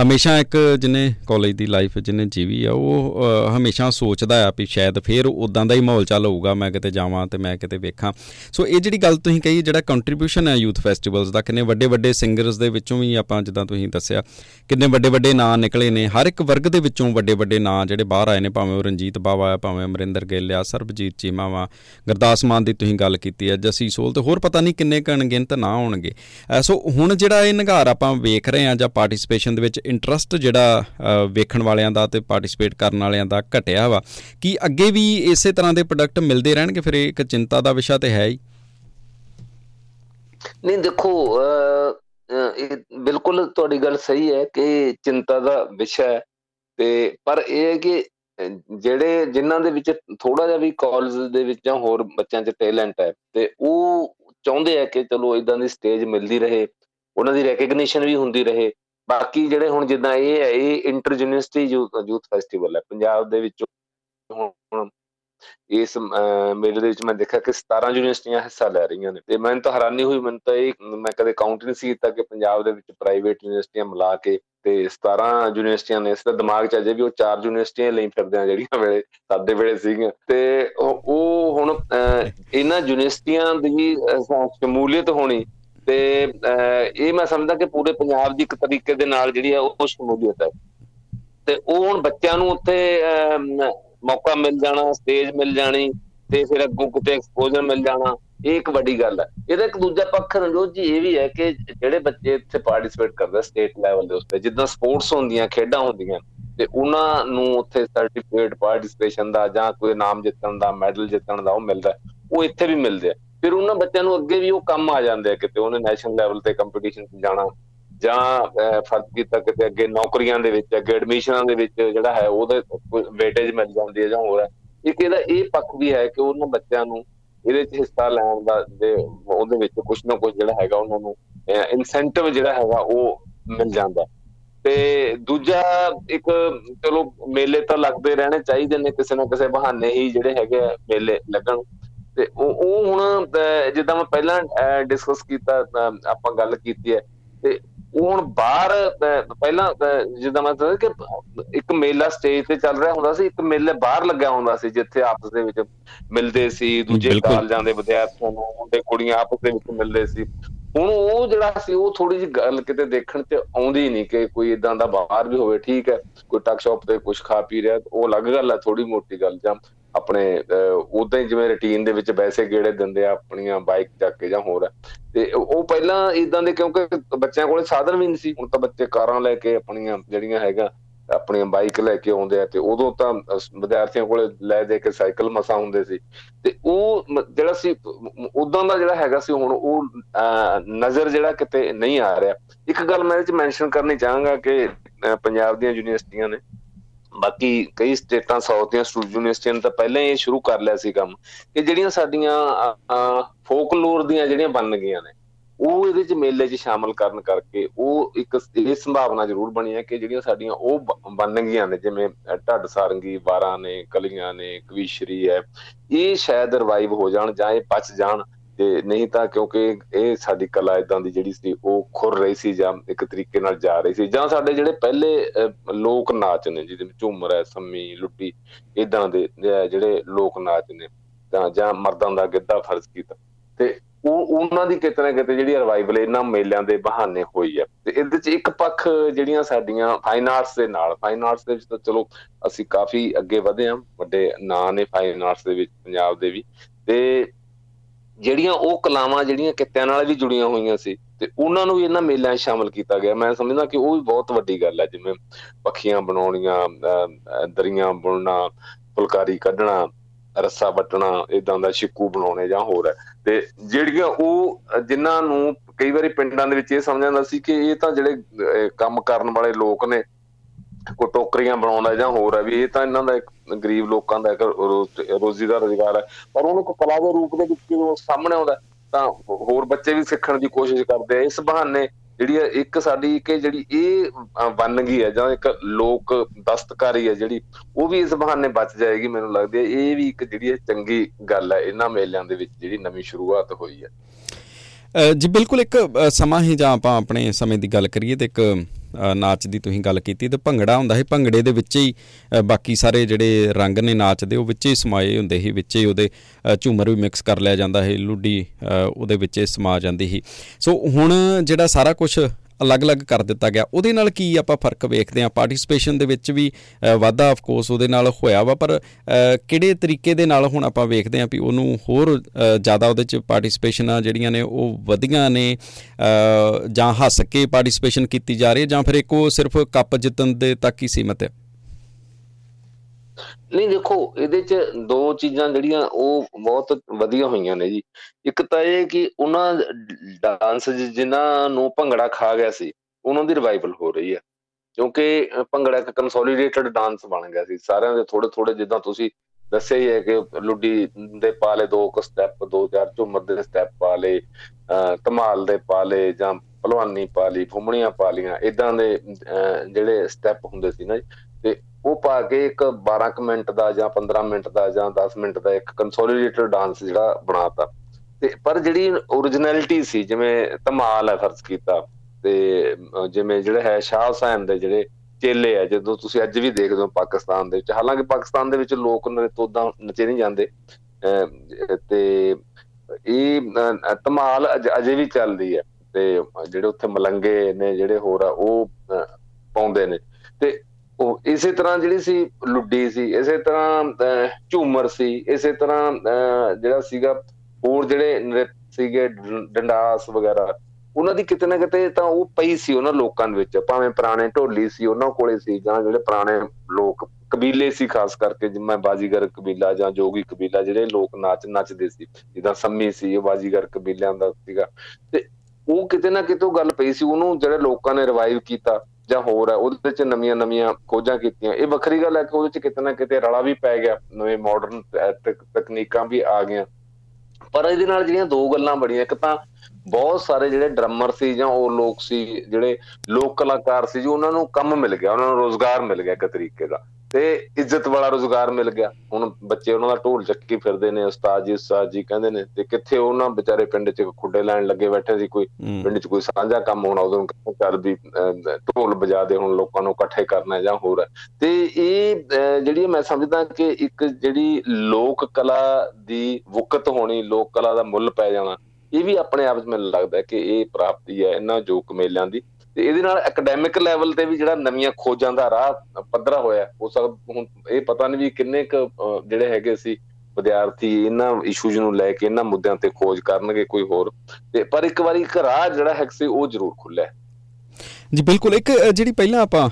ਹਮੇਸ਼ਾ ਇੱਕ ਜਿਹਨੇ ਕਾਲਜ ਦੀ ਲਾਈਫ ਜਿਹਨੇ ਜੀਵੀ ਆ, ਉਹ ਹਮੇਸ਼ਾ ਸੋਚਦਾ ਆ ਵੀ ਸ਼ਾਇਦ ਫੇਰ ਉਦਾਂ ਦਾ ਹੀ ਮਾਹੌਲ ਚੱਲ ਹੋਊਗਾ, ਮੈਂ ਕਿਤੇ ਜਾਵਾਂ ਤੇ ਮੈਂ ਕਿਤੇ ਵੇਖਾਂ। ਸੋ ਇਹ ਜਿਹੜੀ ਗੱਲ ਤੁਸੀਂ ਕਹੀ, ਜਿਹੜਾ ਕੰਟਰੀਬਿਊਸ਼ਨ ਹੈ ਯੂਥ ਫੈਸਟੀਵਲਸ ਦਾ, ਕਿੰਨੇ ਵੱਡੇ ਵੱਡੇ ਸਿੰਗਰਸ ਦੇ ਵਿੱਚੋਂ ਵੀ ਆਪਾਂ ਜਿੱਦਾਂ ਤੁਸੀਂ ਦੱਸਿਆ, ਕਿੰਨੇ ਵੱਡੇ ਵੱਡੇ ਨਾਂ ਨਿਕਲੇ ਨੇ, ਹਰ ਇੱਕ ਵਰਗ ਦੇ ਵਿੱਚੋਂ ਵੱਡੇ ਵੱਡੇ ਨਾਂ ਜਿਹੜੇ ਬਾਹਰ ਆਏ ਨੇ, ਭਾਵੇਂ ਉਹ ਰਣਜੀਤ ਬਾਵਾ ਆ, ਭਾਵੇਂ ਅਮਰਿੰਦਰ ਗਿੱਲ ਆ, ਸਰਬਜੀਤ ਚੀਮਾ ਵਾ, ਗੁਰਦਾਸ ਮਾਨ ਦੀ ਤੁਸੀਂ ਗੱਲ ਕੀਤੀ ਹੈ ਜਸੀ ਸੋਲ ਤੇ ਹੋਰ ਪਤਾ ਨਹੀਂ ਕਿੰਨੇ ਕਣਗਿੰਤ ਨਾ ਹੋਣਗੇ। ਸੋ ਹੁਣ ਜਿਹੜਾ ਇਹ ਨਿਗਾਰ ਆਪਾਂ ਵੇਖ ਰਹੇ ਆ ਜਾਂ ਪਾਰਟਿਸਿਪੇਸ਼ਨ ਦੇ ਵਿੱਚ ਇੰਟਰਸਟ ਜਿਹੜਾ ਵੇਖਣ ਵਾਲਿਆਂ ਦਾ ਤੇ ਪਾਰਟਿਸਿਪੇਟ ਕਰਨ ਵਾਲਿਆਂ ਦਾ ਘਟਿਆ ਵਾ। ਕਿ ਅੱਗੇ ਵੀ ਇਸੇ ਤਰ੍ਹਾਂ ਦੇ ਪ੍ਰੋਡਕਟ ਮਿਲਦੇ ਰਹਿਣਗੇ? ਫਿਰ ਇਹ ਇੱਕ ਚਿੰਤਾ ਦਾ ਵਿਸ਼ਾ ਤੇ ਹੈ ਹੀ। ਨਹੀਂ, ਦੇਖੋ ਇਹ ਬਿਲਕੁਲ ਤੁਹਾਡੀ ਗੱਲ ਸਹੀ ਹੈ ਕਿ ਚਿੰਤਾ ਦਾ ਵਿਸ਼ਾ ਹੈ। ਤੇ, ਪਰ ਇਹ ਹੈ ਕਿ ਜਿਹੜੇ ਜਿਨ੍ਹਾਂ ਦੇ ਵਿੱਚ ਥੋੜਾ ਜਿਹਾ ਵੀ ਕਾਲਜ ਦੇ ਵਿੱਚ ਜਾਂ ਹੋਰ ਬੱਚਿਆਂ 'ਚ ਟੈਲੈਂਟ ਹੈ, ਤੇ ਉਹ ਚਾਹੁੰਦੇ ਆ ਕਿ ਚਲੋ ਇਦਾਂ ਦੀ ਸਟੇਜ ਮਿਲਦੀ ਰਹੇ, ਉਹਨਾਂ ਦੀ ਰੈਕਗਨੀਸ਼ਨ ਵੀ ਹੁੰਦੀ ਰਹੇ। ਬਾਕੀ ਜਿਹੜੇ ਹੁਣ ਜਿੱਦਾਂ ਇਹ ਹੈ, ਇਹ ਇੰਟਰ ਯੂਨੀਵਰਸਿਟੀ ਯੂਥ ਫੈਸਟੀਵਲ ਹੈ। ਪੰਜਾਬ ਦੇ ਵਿੱਚ ਹੁਣ ਇਸ ਮੇਲੇ ਦੇ ਵਿੱਚ ਮੈਂ ਦੇਖਿਆ ਕਿ 17 ਯੂਨੀਵਰਸਿਟੀਆਂ ਹਿੱਸਾ ਲੈ ਰਹੀਆਂ ਨੇ। ਤੇ ਮੈਨੂੰ ਤਾਂ ਹੈਰਾਨੀ ਹੋਈ, ਮੈਨੂੰ ਤਾਂ ਇਹ, ਮੈਂ ਕਦੇ ਕਾਊਂਟ ਨਹੀਂ ਸੀ ਕੀਤਾ ਕਿ ਪੰਜਾਬ ਦੇ ਵਿੱਚ ਪ੍ਰਾਈਵੇਟ ਯੂਨੀਵਰਸਿਟੀਆਂ ਮਿਲਾ ਕੇ ਤੇ 17 ਯੂਨੀਵਰਸਿਟੀਆਂ ਨੇ, ਇਸ ਦਾ ਦਿਮਾਗ 'ਚ ਅਜੇ ਵੀ ਉਹ ਚਾਰ ਯੂਨੀਵਰਸਿਟੀਆਂ ਲਈ ਫਿਰਦੇ ਆ ਜਿਹੜੀਆਂ ਵੇਲੇ, ਸਾਡੇ ਵੇਲੇ ਸੀਗੀਆਂ। ਤੇ ਉਹ ਹੁਣ ਇਹਨਾਂ ਯੂਨੀਵਰਸਿਟੀਆਂ ਦੀ ਸ਼ਮੂਲੀਅਤ ਹੋਣੀ ਤੇ ਇਹ ਮੈਂ ਸਮਝਦਾ ਕਿ ਪੂਰੇ ਪੰਜਾਬ ਦੀ ਇੱਕ ਤਰੀਕੇ ਦੇ ਨਾਲ ਜਿਹੜੀ ਹੈ ਉਹ ਸ਼ਮੂਲੀਅਤ ਹੈ। ਤੇ ਉਹ ਹੁਣ ਬੱਚਿਆਂ ਨੂੰ ਉੱਥੇ ਮੌਕਾ ਮਿਲ ਜਾਣਾ ਸਟੇਜ ਮਿਲ ਜਾਣੀ ਤੇ ਫਿਰ ਅੱਗੋਂ ਕਿਤੇ ਐਕਸਪੋਜ਼ਰ ਮਿਲ ਜਾਣਾ, ਇਹ ਇੱਕ ਵੱਡੀ ਗੱਲ ਹੈ। ਇਹਦਾ ਇੱਕ ਦੂਜਾ ਪੱਖ ਰਣਜੋਤ ਜੀ ਇਹ ਵੀ ਹੈ ਕਿ ਜਿਹੜੇ ਬੱਚੇ ਇੱਥੇ ਪਾਰਟਿਸਿਪੇਟ ਕਰਦੇ ਸਟੇਟ ਲੈਵਲ ਦੇ ਉੱਤੇ, ਜਿੱਦਾਂ ਸਪੋਰਟਸ ਹੁੰਦੀਆਂ, ਖੇਡਾਂ ਹੁੰਦੀਆਂ, ਤੇ ਉਹਨਾਂ ਨੂੰ ਉੱਥੇ ਸਰਟੀਫਿਕੇਟ ਪਾਰਟਿਸਿਪੇਸ਼ਨ ਦਾ ਜਾਂ ਕੋਈ ਨਾਮ ਜਿੱਤਣ ਦਾ ਮੈਡਲ ਜਿੱਤਣ ਦਾ ਉਹ ਮਿਲਦਾ, ਉਹ ਇੱਥੇ ਵੀ ਮਿਲਦੇ ਆ। ਫਿਰ ਉਹਨਾਂ ਬੱਚਿਆਂ ਨੂੰ ਅੱਗੇ ਵੀ ਉਹ ਕੰਮ ਆ ਜਾਂਦੇ ਆ ਕਿਤੇ, ਉਹਨੇ ਨੈਸ਼ਨਲ ਲੈਵਲ ਤੇ ਕੰਪੀਟੀਸ਼ਨ 'ਚ ਜਾਣਾ, ਜਾਂ ਫ਼ਰਕ ਕੀਤਾ ਕਿਤੇ ਅੱਗੇ ਨੌਕਰੀਆਂ ਦੇ ਵਿੱਚ, ਅੱਗੇ ਐਡਮਿਸ਼ਨਾਂ ਦੇ ਵਿੱਚ ਜਿਹੜਾ ਹੈ, ਉਹਦੇ ਵੇਟੇਜ ਮਿਲ ਜਾਂਦੀ ਹੈ ਜਾਂ ਹੋਰ ਹੈ। ਇੱਕ ਇਹਦਾ ਇਹ ਪੱਖ ਵੀ ਹੈ ਕਿ ਉਹਨਾਂ ਬੱਚਿਆਂ ਨੂੰ ਇਹਦੇ ਵਿੱਚ ਹਿੱਸਾ ਲੈਣ ਦਾ ਉਹਦੇ ਵਿੱਚ ਕੁਝ ਨਾ ਕੁਝ ਜਿਹੜਾ ਹੈਗਾ ਉਹਨਾਂ ਨੂੰ ਇਨਸੈਂਟਿਵ ਜਿਹੜਾ ਹੈਗਾ ਉਹ ਮਿਲ ਜਾਂਦਾ। ਤੇ ਦੂਜਾ ਇੱਕ, ਚਲੋ ਮੇਲੇ ਤਾਂ ਲੱਗਦੇ ਰਹਿਣੇ ਚਾਹੀਦੇ ਨੇ, ਕਿਸੇ ਨਾ ਕਿਸੇ ਬਹਾਨੇ ਹੀ ਜਿਹੜੇ ਹੈਗੇ ਮੇਲੇ ਲੱਗਣ। ਤੇ ਉਹ ਉਹ ਹੁਣ ਜਿੱਦਾਂ ਮੈਂ ਪਹਿਲਾਂ ਡਿਸਕਸ ਕੀਤਾ ਆਪਾਂ ਗੱਲ ਕੀਤੀ ਹੈ ਤੇ ਉਹ ਹੁਣ ਬਾਹਰ ਪਹਿਲਾਂ ਜਿੱਦਾਂ ਮੈਂ ਦੱਸਿਆ ਕਿ ਇੱਕ ਮੇਲਾ ਸਟੇਜ ਤੇ ਚੱਲ ਰਿਹਾ ਹੁੰਦਾ ਸੀ ਇੱਕ ਮੇਲੇ ਬਾਹਰ ਲੱਗਿਆ ਹੁੰਦਾ ਸੀ ਜਿੱਥੇ ਆਪਸ ਦੇ ਵਿੱਚ ਮਿਲਦੇ ਸੀ ਦੂਜੇ ਕਾਲਜਾਂ ਦੇ ਵਿਦਿਆਰਥੀਆਂ ਨੂੰ ਮੁੰਡੇ ਕੁੜੀਆਂ ਆਪਸ ਦੇ ਵਿੱਚ ਮਿਲਦੇ ਸੀ। ਹੁਣ ਉਹ ਜਿਹੜਾ ਸੀ ਉਹ ਥੋੜੀ ਜਿਹੀ ਗੱਲ ਕਿਤੇ ਦੇਖਣ ਤੇ ਆਉਂਦੀ ਨਹੀਂ ਕਿ ਕੋਈ ਇਦਾਂ ਦਾ ਬਾਹਰ ਵੀ ਹੋਵੇ ਠੀਕ ਹੈ ਕੋਈ ਟੱਕ ਸ਼ਾਪ ਤੇ ਕੁਝ ਖਾ ਪੀ ਰਿਹਾ ਉਹ ਅਲੱਗ ਗੱਲ ਹੈ ਥੋੜੀ ਮੋਟੀ ਗੱਲ ਜਾਂ ਆਪਣੇ ਉਦਾਂ ਹੀ ਜਿਵੇਂ ਰੁਟੀਨ ਦੇ ਵਿੱਚ ਵੈਸੇ ਗੇੜੇ ਦਿੰਦੇ ਆ ਆਪਣੀਆਂ ਬਾਈਕ ਚੱਕ ਕੇ ਜਾਂ ਹੋਰ। ਤੇ ਉਹ ਪਹਿਲਾਂ ਇਦਾਂ ਦੇ ਕਿਉਂਕਿ ਬੱਚਿਆਂ ਕੋਲੇ ਸਾਧਨ ਵੀ ਨਹੀਂ ਸੀ। ਹੁਣ ਤਾਂ ਬੱਚੇ ਕਾਰਾਂ ਲੈ ਕੇ ਆਪਣੀਆਂ ਜਿਹੜੀਆਂ ਹੈਗਾ, ਆਪਣੀਆਂ ਬਾਈਕ ਲੈ ਕੇ ਆਉਂਦੇ ਆ ਤੇ ਉਦੋਂ ਤਾਂ ਵਿਦਿਆਰਥੀਆਂ ਕੋਲੇ ਲੈ ਦੇ ਕੇ ਸਾਈਕਲ ਮਸਾ ਹੁੰਦੇ ਸੀ। ਤੇ ਉਹ ਜਿਹੜਾ ਸੀ ਉਦੋਂ ਦਾ ਜਿਹੜਾ ਹੈਗਾ ਸੀ ਹੁਣ ਉਹ ਨਜ਼ਰ ਜਿਹੜਾ ਕਿਤੇ ਨਹੀਂ ਆ ਰਿਹਾ। ਇੱਕ ਗੱਲ ਮੈਂ ਇਹ ਚ ਮੈਂਸ਼ਨ ਕਰਨੀ ਚਾਹਾਂਗਾ ਕਿ ਪੰਜਾਬ ਦੀਆਂ ਯੂਨੀਵਰਸਿਟੀਆਂ ਨੇ ਬਾਕੀ ਕਈ ਸਟੇਟਾਂ ਸਾਊਥ ਦੀਆਂ ਸਟੂਡੈਂਟ ਯੂਨੀਵਰਸਿਟੀਆਂ ਨੇ ਤਾਂ ਪਹਿਲਾਂ ਹੀ ਸ਼ੁਰੂ ਕਰ ਲਿਆ ਸੀ ਕੰਮ ਕਿ ਜਿਹੜੀਆਂ ਸਾਡੀਆਂ ਫੋਕਲੋਰ ਦੀਆਂ ਜਿਹੜੀਆਂ ਬਣ ਗਈਆਂ ਨੇ, ਉਹ ਇਹਦੇ ਵਿੱਚ ਮੇਲੇ 'ਚ ਸ਼ਾਮਲ ਕਰਨ ਕਰਕੇ ਉਹ ਇੱਕ ਇਹ ਸੰਭਾਵਨਾ ਜ਼ਰੂਰ ਬਣੀ ਹੈ ਕਿ ਜਿਹੜੀਆਂ ਸਾਡੀਆਂ ਉਹ ਬਣ ਗਈਆਂ ਨੇ, ਜਿਵੇਂ ਢੱਡ ਸਾਰੰਗੀ, ਵਾਰਾਂ ਨੇ, ਕਲੀਆਂ ਨੇ, ਕਵੀਸ਼ਰੀ ਹੈ, ਇਹ ਸ਼ਾਇਦ ਰਿਵਾਈਵ ਹੋ ਜਾਣ ਜਾਂ ਇਹ ਬਚ ਜਾਣ। ਤੇ ਨਹੀਂ ਤਾਂ ਕਿਉਂਕਿ ਇਹ ਸਾਡੀ ਕਲਾ ਇਦਾਂ ਦੀ ਜਿਹੜੀ ਸੀ, ਉਹ ਖੁਰ ਰਹੀ ਸੀ ਜਾਂ ਇੱਕ ਤਰੀਕੇ ਨਾਲ ਜਾ ਰਹੀ ਸੀ। ਜਾਂ ਸਾਡੇ ਜਿਹੜੇ ਪਹਿਲੇ ਲੋਕ ਨਾਚ ਨੇ, ਜਿਹਦੇ ਵਿੱਚ ਝੂਮਰ ਹੈ, ਸੰਮੀ, ਲੁੱਡੀ ਇਦਾਂ ਦੇ ਜਿਹੜੇ ਲੋਕ ਨਾਚ ਨੇ ਤਾਂ ਜਾਂ ਮਰਦਾਂ ਦਾ ਗਿੱਧਾ ਫਰਜ਼ ਕੀਤਾ। ਤੇ ਉਹ, ਉਹਨਾਂ ਦੀ ਕਿਤੇ ਨਾ ਕਿਤੇ ਜਿਹੜੀ ਰਿਵਾਈਵਲ ਇਹਨਾਂ ਮੇਲਿਆਂ ਦੇ ਬਹਾਨੇ ਹੋਈ ਹੈ ਤੇ ਇਹਦੇ ਵਿੱਚ ਇੱਕ ਪੱਖ ਜਿਹੜੀਆਂ ਸਾਡੀਆਂ ਫਾਈਨ ਆਰਟਸ ਦੇ ਨਾਲ ਫਾਈਨ ਆਰਟਸ ਦੇ ਵਿੱਚ ਤਾਂ ਚਲੋ ਅਸੀਂ ਕਾਫੀ ਅੱਗੇ ਵਧੇ ਹਾਂ ਵੱਡੇ ਨਾਂ ਨੇ ਫਾਈਨ ਆਰਟਸ ਦੇ ਵਿੱਚ, ਪੰਜਾਬ ਦੇ ਵੀ। ਤੇ ਜਿਹੜੀਆਂ ਉਹ ਕਲਾਵਾਂ ਜਿਹੜੀਆਂ ਕਿੱਤਿਆਂ ਨਾਲ ਵੀ ਜੁੜੀਆਂ ਹੋਈਆਂ ਸੀ ਤੇ ਉਹਨਾਂ ਨੂੰ ਵੀ ਇਹਨਾਂ ਮੇਲਿਆਂ 'ਚ ਸ਼ਾਮਲ ਕੀਤਾ ਗਿਆ। ਮੈਂ ਸਮਝਦਾ ਕਿ ਉਹ ਵੀ ਬਹੁਤ ਵੱਡੀ ਗੱਲ ਹੈ, ਜਿਵੇਂ ਪੱਖੀਆਂ ਬਣਾਉਣੀਆਂ ਦਰੀਆਂ ਬੁਣਨਾ, ਫੁਲਕਾਰੀ ਕੱਢਣਾ, ਰੱਸਾ ਵੱਟਣਾ ਇਦਾਂ ਦਾ ਸ਼ਿੱਕੂ ਬਣਾਉਣੇ ਜਾਂ ਹੋਰ ਹੈ। ਤੇ ਜਿਹੜੀਆਂ ਉਹ, ਜਿਨ੍ਹਾਂ ਨੂੰ ਕਈ ਵਾਰੀ ਪਿੰਡਾਂ ਦੇ ਵਿੱਚ ਇਹ ਸਮਝ ਜਾਂਦਾ ਸੀ ਕਿ ਇਹ ਤਾਂ ਜਿਹੜੇ ਕੰਮ ਕਰਨ ਵਾਲੇ ਲੋਕ ਨੇ ਕੋ ਟੋਕਰੀਆਂ ਬਣਾਉਂਦਾ ਜਾਂ ਹੋਰ ਹੈ ਵੀ ਇਹ ਤਾਂ ਇਹਨਾਂ ਦਾ ਇੱਕ ਗਰੀਬ ਲੋਕਾਂ ਦਾ ਇੱਕ ਰੋਜ਼ੀ ਦਾ ਰੋਜ਼ਗਾਰ ਹੈ। ਪਰ ਉਹਨੂੰ ਕੋ ਕਲਾ ਦੇ ਰੂਪ ਦੇ ਵਿੱਚ ਜਦੋਂ ਸਾਹਮਣੇ ਆਉਂਦਾ ਤਾਂ ਹੋਰ ਬੱਚੇ ਵੀ ਸਿੱਖਣ ਦੀ ਕੋਸ਼ਿਸ਼ ਕਰਦੇ ਆ। ਇਸ ਬਹਾਨੇ ਜਿਹੜੀ ਇੱਕ ਸਾਡੀ ਕਿ ਜਿਹੜੀ ਇਹ ਬਣ ਗਈ ਹੈ ਜਾਂ ਇੱਕ ਲੋਕ ਦਸਤਕਾਰੀ ਹੈ ਜਿਹੜੀ, ਉਹ ਵੀ ਇਸ ਬਹਾਨੇ ਬਚ ਜਾਏਗੀ ਮੈਨੂੰ ਲੱਗਦੀ ਹੈ। ਇਹ ਵੀ ਇੱਕ ਜਿਹੜੀ ਚੰਗੀ ਗੱਲ ਹੈ, ਇਹਨਾਂ ਮੇਲਿਆਂ ਦੇ ਵਿੱਚ ਜਿਹੜੀ ਨਵੀਂ ਸ਼ੁਰੂਆਤ ਹੋਈ ਹੈ। ਜੀ, ਬਿਲਕੁਲ ਇੱਕ ਸਮਾਂ ਹੀ ਜਾਂ ਆਪਾਂ ਆਪਣੇ ਸਮੇਂ ਦੀ ਗੱਲ ਕਰੀਏ ਤੇ ਇੱਕ ਨਾਚ ਦੀ ਤੁਸੀਂ ਗੱਲ ਕੀਤੀ ਤੇ ਭੰਗੜਾ ਹੁੰਦਾ ਹੈ, ਭੰਗੜੇ ਦੇ ਵਿੱਚ ਹੀ ਬਾਕੀ ਸਾਰੇ ਜਿਹੜੇ ਰੰਗ ਨੇ ਨਾਚ ਦੇ, ਉਹ ਵਿੱਚ ਹੀ ਸਮਾਏ ਹੁੰਦੇ ਸੀ, ਵਿੱਚ ਹੀ ਉਹਦੇ ਝੂਮਰ ਵੀ ਮਿਕਸ ਕਰ ਲਿਆ ਜਾਂਦਾ ਹੈ ਲੁੱਡੀ ਉਹਦੇ ਵਿੱਚ ਹੀ ਸਮਾ ਜਾਂਦੀ ਸੀ। ਸੋ ਹੁਣ ਜਿਹੜਾ ਸਾਰਾ ਕੁਝ ਅਲੱਗ-ਅਲੱਗ ਕਰ ਦਿੱਤਾ ਗਿਆ। ਉਹਦੇ ਨਾਲ ਕੀ ਆਪਾਂ ਫ਼ਰਕ ਵੇਖਦੇ ਆ ਪਾਰਟਿਸਿਪੇਸ਼ਨ ਦੇ ਵਿੱਚ ਵੀ ਵਾਧਾ ਆਫ ਕੋਰਸ ਉਹਦੇ ਨਾਲ ਹੋਇਆ ਵਾ, ਪਰ ਕਿਹੜੇ ਤਰੀਕੇ ਦੇ ਨਾਲ ਹੁਣ ਆਪਾਂ ਵੇਖਦੇ ਆ ਵੀ ਉਹਨੂੰ ਹੋਰ ਜ਼ਿਆਦਾ ਉਹਦੇ ਚ ਪਾਰਟਿਸਿਪੇਸ਼ਨਾਂ ਜਿਹੜੀਆਂ ਨੇ ਉਹ ਵਧੀਆਂ ਨੇ ਜਾਂ ਹੱਸ ਕੇ ਪਾਰਟਿਸਿਪੇਸ਼ਨ ਕੀਤੀ ਜਾ ਰਹੀ ਹੈ ਜਾਂ ਫਿਰ ਇੱਕੋ ਸਿਰਫ ਕੱਪ ਜਿੱਤਣ ਦੇ ਤੱਕ ਹੀ ਸੀਮਤ ਹੈ? ਨਹੀਂ ਦੇਖੋ, ਇਹਦੇ ਚ ਦੋ ਚੀਜ਼ਾਂ ਜਿਹੜੀਆਂ ਉਹ ਬਹੁਤ ਵਧੀਆ ਹੋਈਆਂ ਨੇ ਜੀ। ਇੱਕ ਤਾਂ ਇਹ ਕਿ ਉਹਨਾਂ ਡਾਂਸ ਜਿਨ੍ਹਾਂ ਨੂੰ ਭੰਗੜਾ ਖਾ ਗਿਆ ਸੀ, ਉਹਨਾਂ ਦੀ ਰਿਵਾਈਵਲ ਹੋ ਰਹੀ ਹੈ। ਕਿਉਂਕਿ ਭੰਗੜਾ ਇੱਕ ਕੰਸੋਲੀਡੇਟਡ ਡਾਂਸ ਬਣ ਗਿਆ ਸੀ। ਸਾਰਿਆਂ ਦੇ ਥੋੜੇ ਥੋੜੇ ਜਿੱਦਾਂ ਤੁਸੀਂ ਦੱਸਿਆ ਹੀ ਹੈ ਕਿ ਲੁੱਡੀ ਦੇ ਪਾਲੇ ਦੋ ਕੁ ਸਟੈਪ ਦੋ ਚਾਰ ਝੁੰਮਰ ਦੇ ਸਟੈਪ ਪਾਲੇ ਧਮਾਲ ਦੇ ਪਾਲੇ ਜਾਂ ਪਹਿਲਵਾਨੀ ਪਾਲੀ ਫੁੰਮਣੀਆਂ ਪਾਲੀਆਂ ਇਦਾਂ ਦੇ ਜਿਹੜੇ ਸਟੈਪ ਹੁੰਦੇ ਸੀ ਨਾ ਤੇ ਉਹ ਪਾ ਕੇ ਇੱਕ 12 ਮਿੰਟ ਦਾ ਜਾਂ 15 ਮਿੰਟ ਦਾ ਜਾਂ 10 ਮਿੰਟ ਦਾ ਇੱਕ ਕੰਸੋਲੀਡੇਟਡ ਡਾਂਸ ਜਿਹੜਾ ਬਣਾਤਾ। ਤੇ ਪਰ ਜਿਹੜੀ ਓਰੀਜਨੈਲਿਟੀ ਸੀ, ਜਿਵੇਂ ਧਮਾਲ ਹੈ ਫਰਜ਼ ਕੀਤਾ ਤੇ ਜਿਵੇਂ ਜਿਹੜਾ ਹੈ ਸ਼ਾਹ ਹੁਸੈਨ ਦੇ ਜਿਹੜੇ ਚੇਲੇ ਆ, ਜਦੋਂ ਤੁਸੀਂ ਅੱਜ ਵੀ ਦੇਖਦੇ ਹੋ ਪਾਕਿਸਤਾਨ ਦੇ ਵਿੱਚ, ਹਾਲਾਂਕਿ ਪਾਕਿਸਤਾਨ ਦੇ ਵਿੱਚ ਲੋਕ ਤੋਦਾਂ ਨਚੇ ਨਹੀਂ ਜਾਂਦੇ ਤੇ ਇਹ ਧਮਾਲ ਅਜੇ ਵੀ ਚੱਲਦੀ ਹੈ ਤੇ ਜਿਹੜੇ ਉੱਥੇ ਮਲੰਗੇ ਨੇ, ਜਿਹੜੇ ਹੋਰ ਆ, ਉਹ ਪਾਉਂਦੇ ਨੇ। ਤੇ ਉਹ ਇਸੇ ਤਰ੍ਹਾਂ ਜਿਹੜੀ ਸੀ ਲੁੱਡੀ ਸੀ, ਇਸੇ ਤਰ੍ਹਾਂ ਝੂਮਰ ਸੀ, ਇਸੇ ਤਰ੍ਹਾਂ ਜਿਹੜਾ ਸੀਗਾ, ਹੋਰ ਜਿਹੜੇ ਨ੍ਰਿਤ ਸੀਗੇ ਡੰਡਾਸ ਵਗੈਰਾ, ਉਹਨਾਂ ਦੀ ਕਿਤੇ ਨਾ ਕਿਤੇ ਤਾਂ ਉਹ ਪਈ ਸੀ ਉਹਨਾਂ ਲੋਕਾਂ ਦੇ ਵਿੱਚ, ਭਾਵੇਂ ਪੁਰਾਣੇ ਢੋਲੀ ਸੀ ਉਹਨਾਂ ਕੋਲੇ ਸੀ, ਜਾਂ ਜਿਹੜੇ ਪੁਰਾਣੇ ਲੋਕ, ਕਬੀਲੇ ਸੀ ਖਾਸ ਕਰਕੇ, ਜਿਵੇਂ ਬਾਜੀਗਰ ਕਬੀਲਾ ਜਾਂ ਜੋਗੀ ਕਬੀਲਾ, ਜਿਹੜੇ ਲੋਕ ਨਾਚ ਨੱਚਦੇ ਸੀ, ਜਿੱਦਾਂ ਸੰਮੀ ਸੀ, ਉਹ ਬਾਜੀਗਰ ਕਬੀਲਿਆਂ ਦਾ ਸੀਗਾ, ਤੇ ਉਹ ਕਿਤੇ ਨਾ ਕਿਤੇ ਉਹ ਗੱਲ ਪਈ ਸੀ, ਉਹਨੂੰ ਜਿਹੜੇ ਲੋਕਾਂ ਨੇ ਰਿਵਾਈਵ ਕੀਤਾ ਜਾਂ ਹੋਰ ਹੈ, ਉਹਦੇ ਵਿੱਚ ਨਵੀਆਂ ਨਵੀਆਂ ਖੋਜਾਂ ਕੀਤੀਆਂ। ਇਹ ਵੱਖਰੀ ਗੱਲ ਹੈ ਕਿ ਉਹਦੇ ਵਿੱਚ ਕਿਤੇ ਨਾ ਕਿਤੇ ਰਲਾ ਵੀ ਪੈ ਗਿਆ, ਨਵੇਂ ਮਾਡਰਨ ਤਕਨੀਕਾਂ ਵੀ ਆ ਗਈਆਂ। ਪਰ ਇਹਦੇ ਨਾਲ ਜਿਹੜੀਆਂ ਦੋ ਗੱਲਾਂ ਬੜੀਆਂ ਇੱਕ ਤਾਂ ਬਹੁਤ ਸਾਰੇ ਜਿਹੜੇ ਡਰਮਰ ਸੀ ਜਾਂ ਉਹ ਲੋਕ ਸੀ ਜਿਹੜੇ ਲੋਕ ਕਲਾਕਾਰ ਸੀ ਜੋ ਉਹਨਾਂ ਨੂੰ ਕੰਮ ਮਿਲ ਗਿਆ ਉਹਨਾਂ ਨੂੰ ਰੋਜ਼ਗਾਰ ਮਿਲ ਗਿਆ ਇੱਕ ਤਰੀਕੇ ਦਾ। ਤੇ ਇੱਜ਼ਤ ਵਾਲਾ ਰੋਜ਼ਗਾਰ ਮਿਲ ਗਿਆ। ਹੁਣ ਬੱਚੇ ਉਹਨਾਂ ਦਾ ਢੋਲ ਚੱਕੀ ਫਿਰਦੇ ਨੇ ਉਸਤਾਦ ਜੀ ਉਸਤਾਦ ਜੀ ਕਹਿੰਦੇ ਨੇ ਤੇ ਕਿੱਥੇ ਉਹਨਾਂ ਵਿਚਾਰੇ ਪਿੰਡ 'ਚ ਖੁੱਡੇ ਲੈਣ ਲੱਗੇ ਬੈਠੇ ਸੀ ਕੋਈ ਪਿੰਡ 'ਚ ਕੋਈ ਸਾਂਝਾ ਕੰਮ ਹੋਣਾ ਉਦੋਂ ਚੱਲ ਵੀ ਢੋਲ ਵਜਾ ਦੇ ਹੁਣ ਲੋਕਾਂ ਨੂੰ ਇਕੱਠੇ ਕਰਨਾ ਜਾਂ ਹੋਰ। ਤੇ ਇਹ ਜਿਹੜੀ ਮੈਂ ਸਮਝਦਾ ਕਿ ਇੱਕ ਜਿਹੜੀ ਲੋਕ ਕਲਾ ਦੀ ਵਕਤ ਹੋਣੀ ਲੋਕ ਕਲਾ ਦਾ ਮੁੱਲ ਪੈ ਜਾਣਾ ਇਹ ਵੀ ਆਪਣੇ ਆਪ 'ਚ ਮੈਨੂੰ ਲੱਗਦਾ ਕਿ ਇਹ ਪ੍ਰਾਪਤੀ ਹੈ ਇਹਨਾਂ ਜੋਕ ਮੇਲਿਆਂ ਦੀ। ਤੇ ਇਹਦੇ ਨਾਲ ਅਕੈਡੈਮਿਕ ਲੈਵਲ ਤੇ ਵੀ ਜਿਹੜਾ ਨਵੀਆਂ ਖੋਜਾਂ ਦਾ ਰਾਹ ਪੱਧਰਾ ਹੋਇਆ ਉਹ ਸਭ ਹੁਣ ਇਹ ਪਤਾ ਨਹੀਂ ਵੀ ਕਿੰਨੇ ਕ ਜਿਹੜੇ ਹੈਗੇ ਸੀ ਵਿਦਿਆਰਥੀ ਇਹਨਾਂ ਇਸ਼ੂਜ਼ ਨੂੰ ਲੈ ਕੇ, ਇਹਨਾਂ ਮੁੱਦਿਆਂ ਤੇ ਖੋਜ ਕਰਨਗੇ ਕੋਈ ਹੋਰ। ਤੇ ਪਰ ਇੱਕ ਵਾਰੀ ਇੱਕ ਰਾਹ ਜਿਹੜਾ ਹੈ ਸੀ ਉਹ ਜ਼ਰੂਰ ਖੁੱਲਿਆ ਜੀ, ਬਿਲਕੁਲ। ਇੱਕ ਜਿਹੜੀ ਪਹਿਲਾਂ ਆਪਾਂ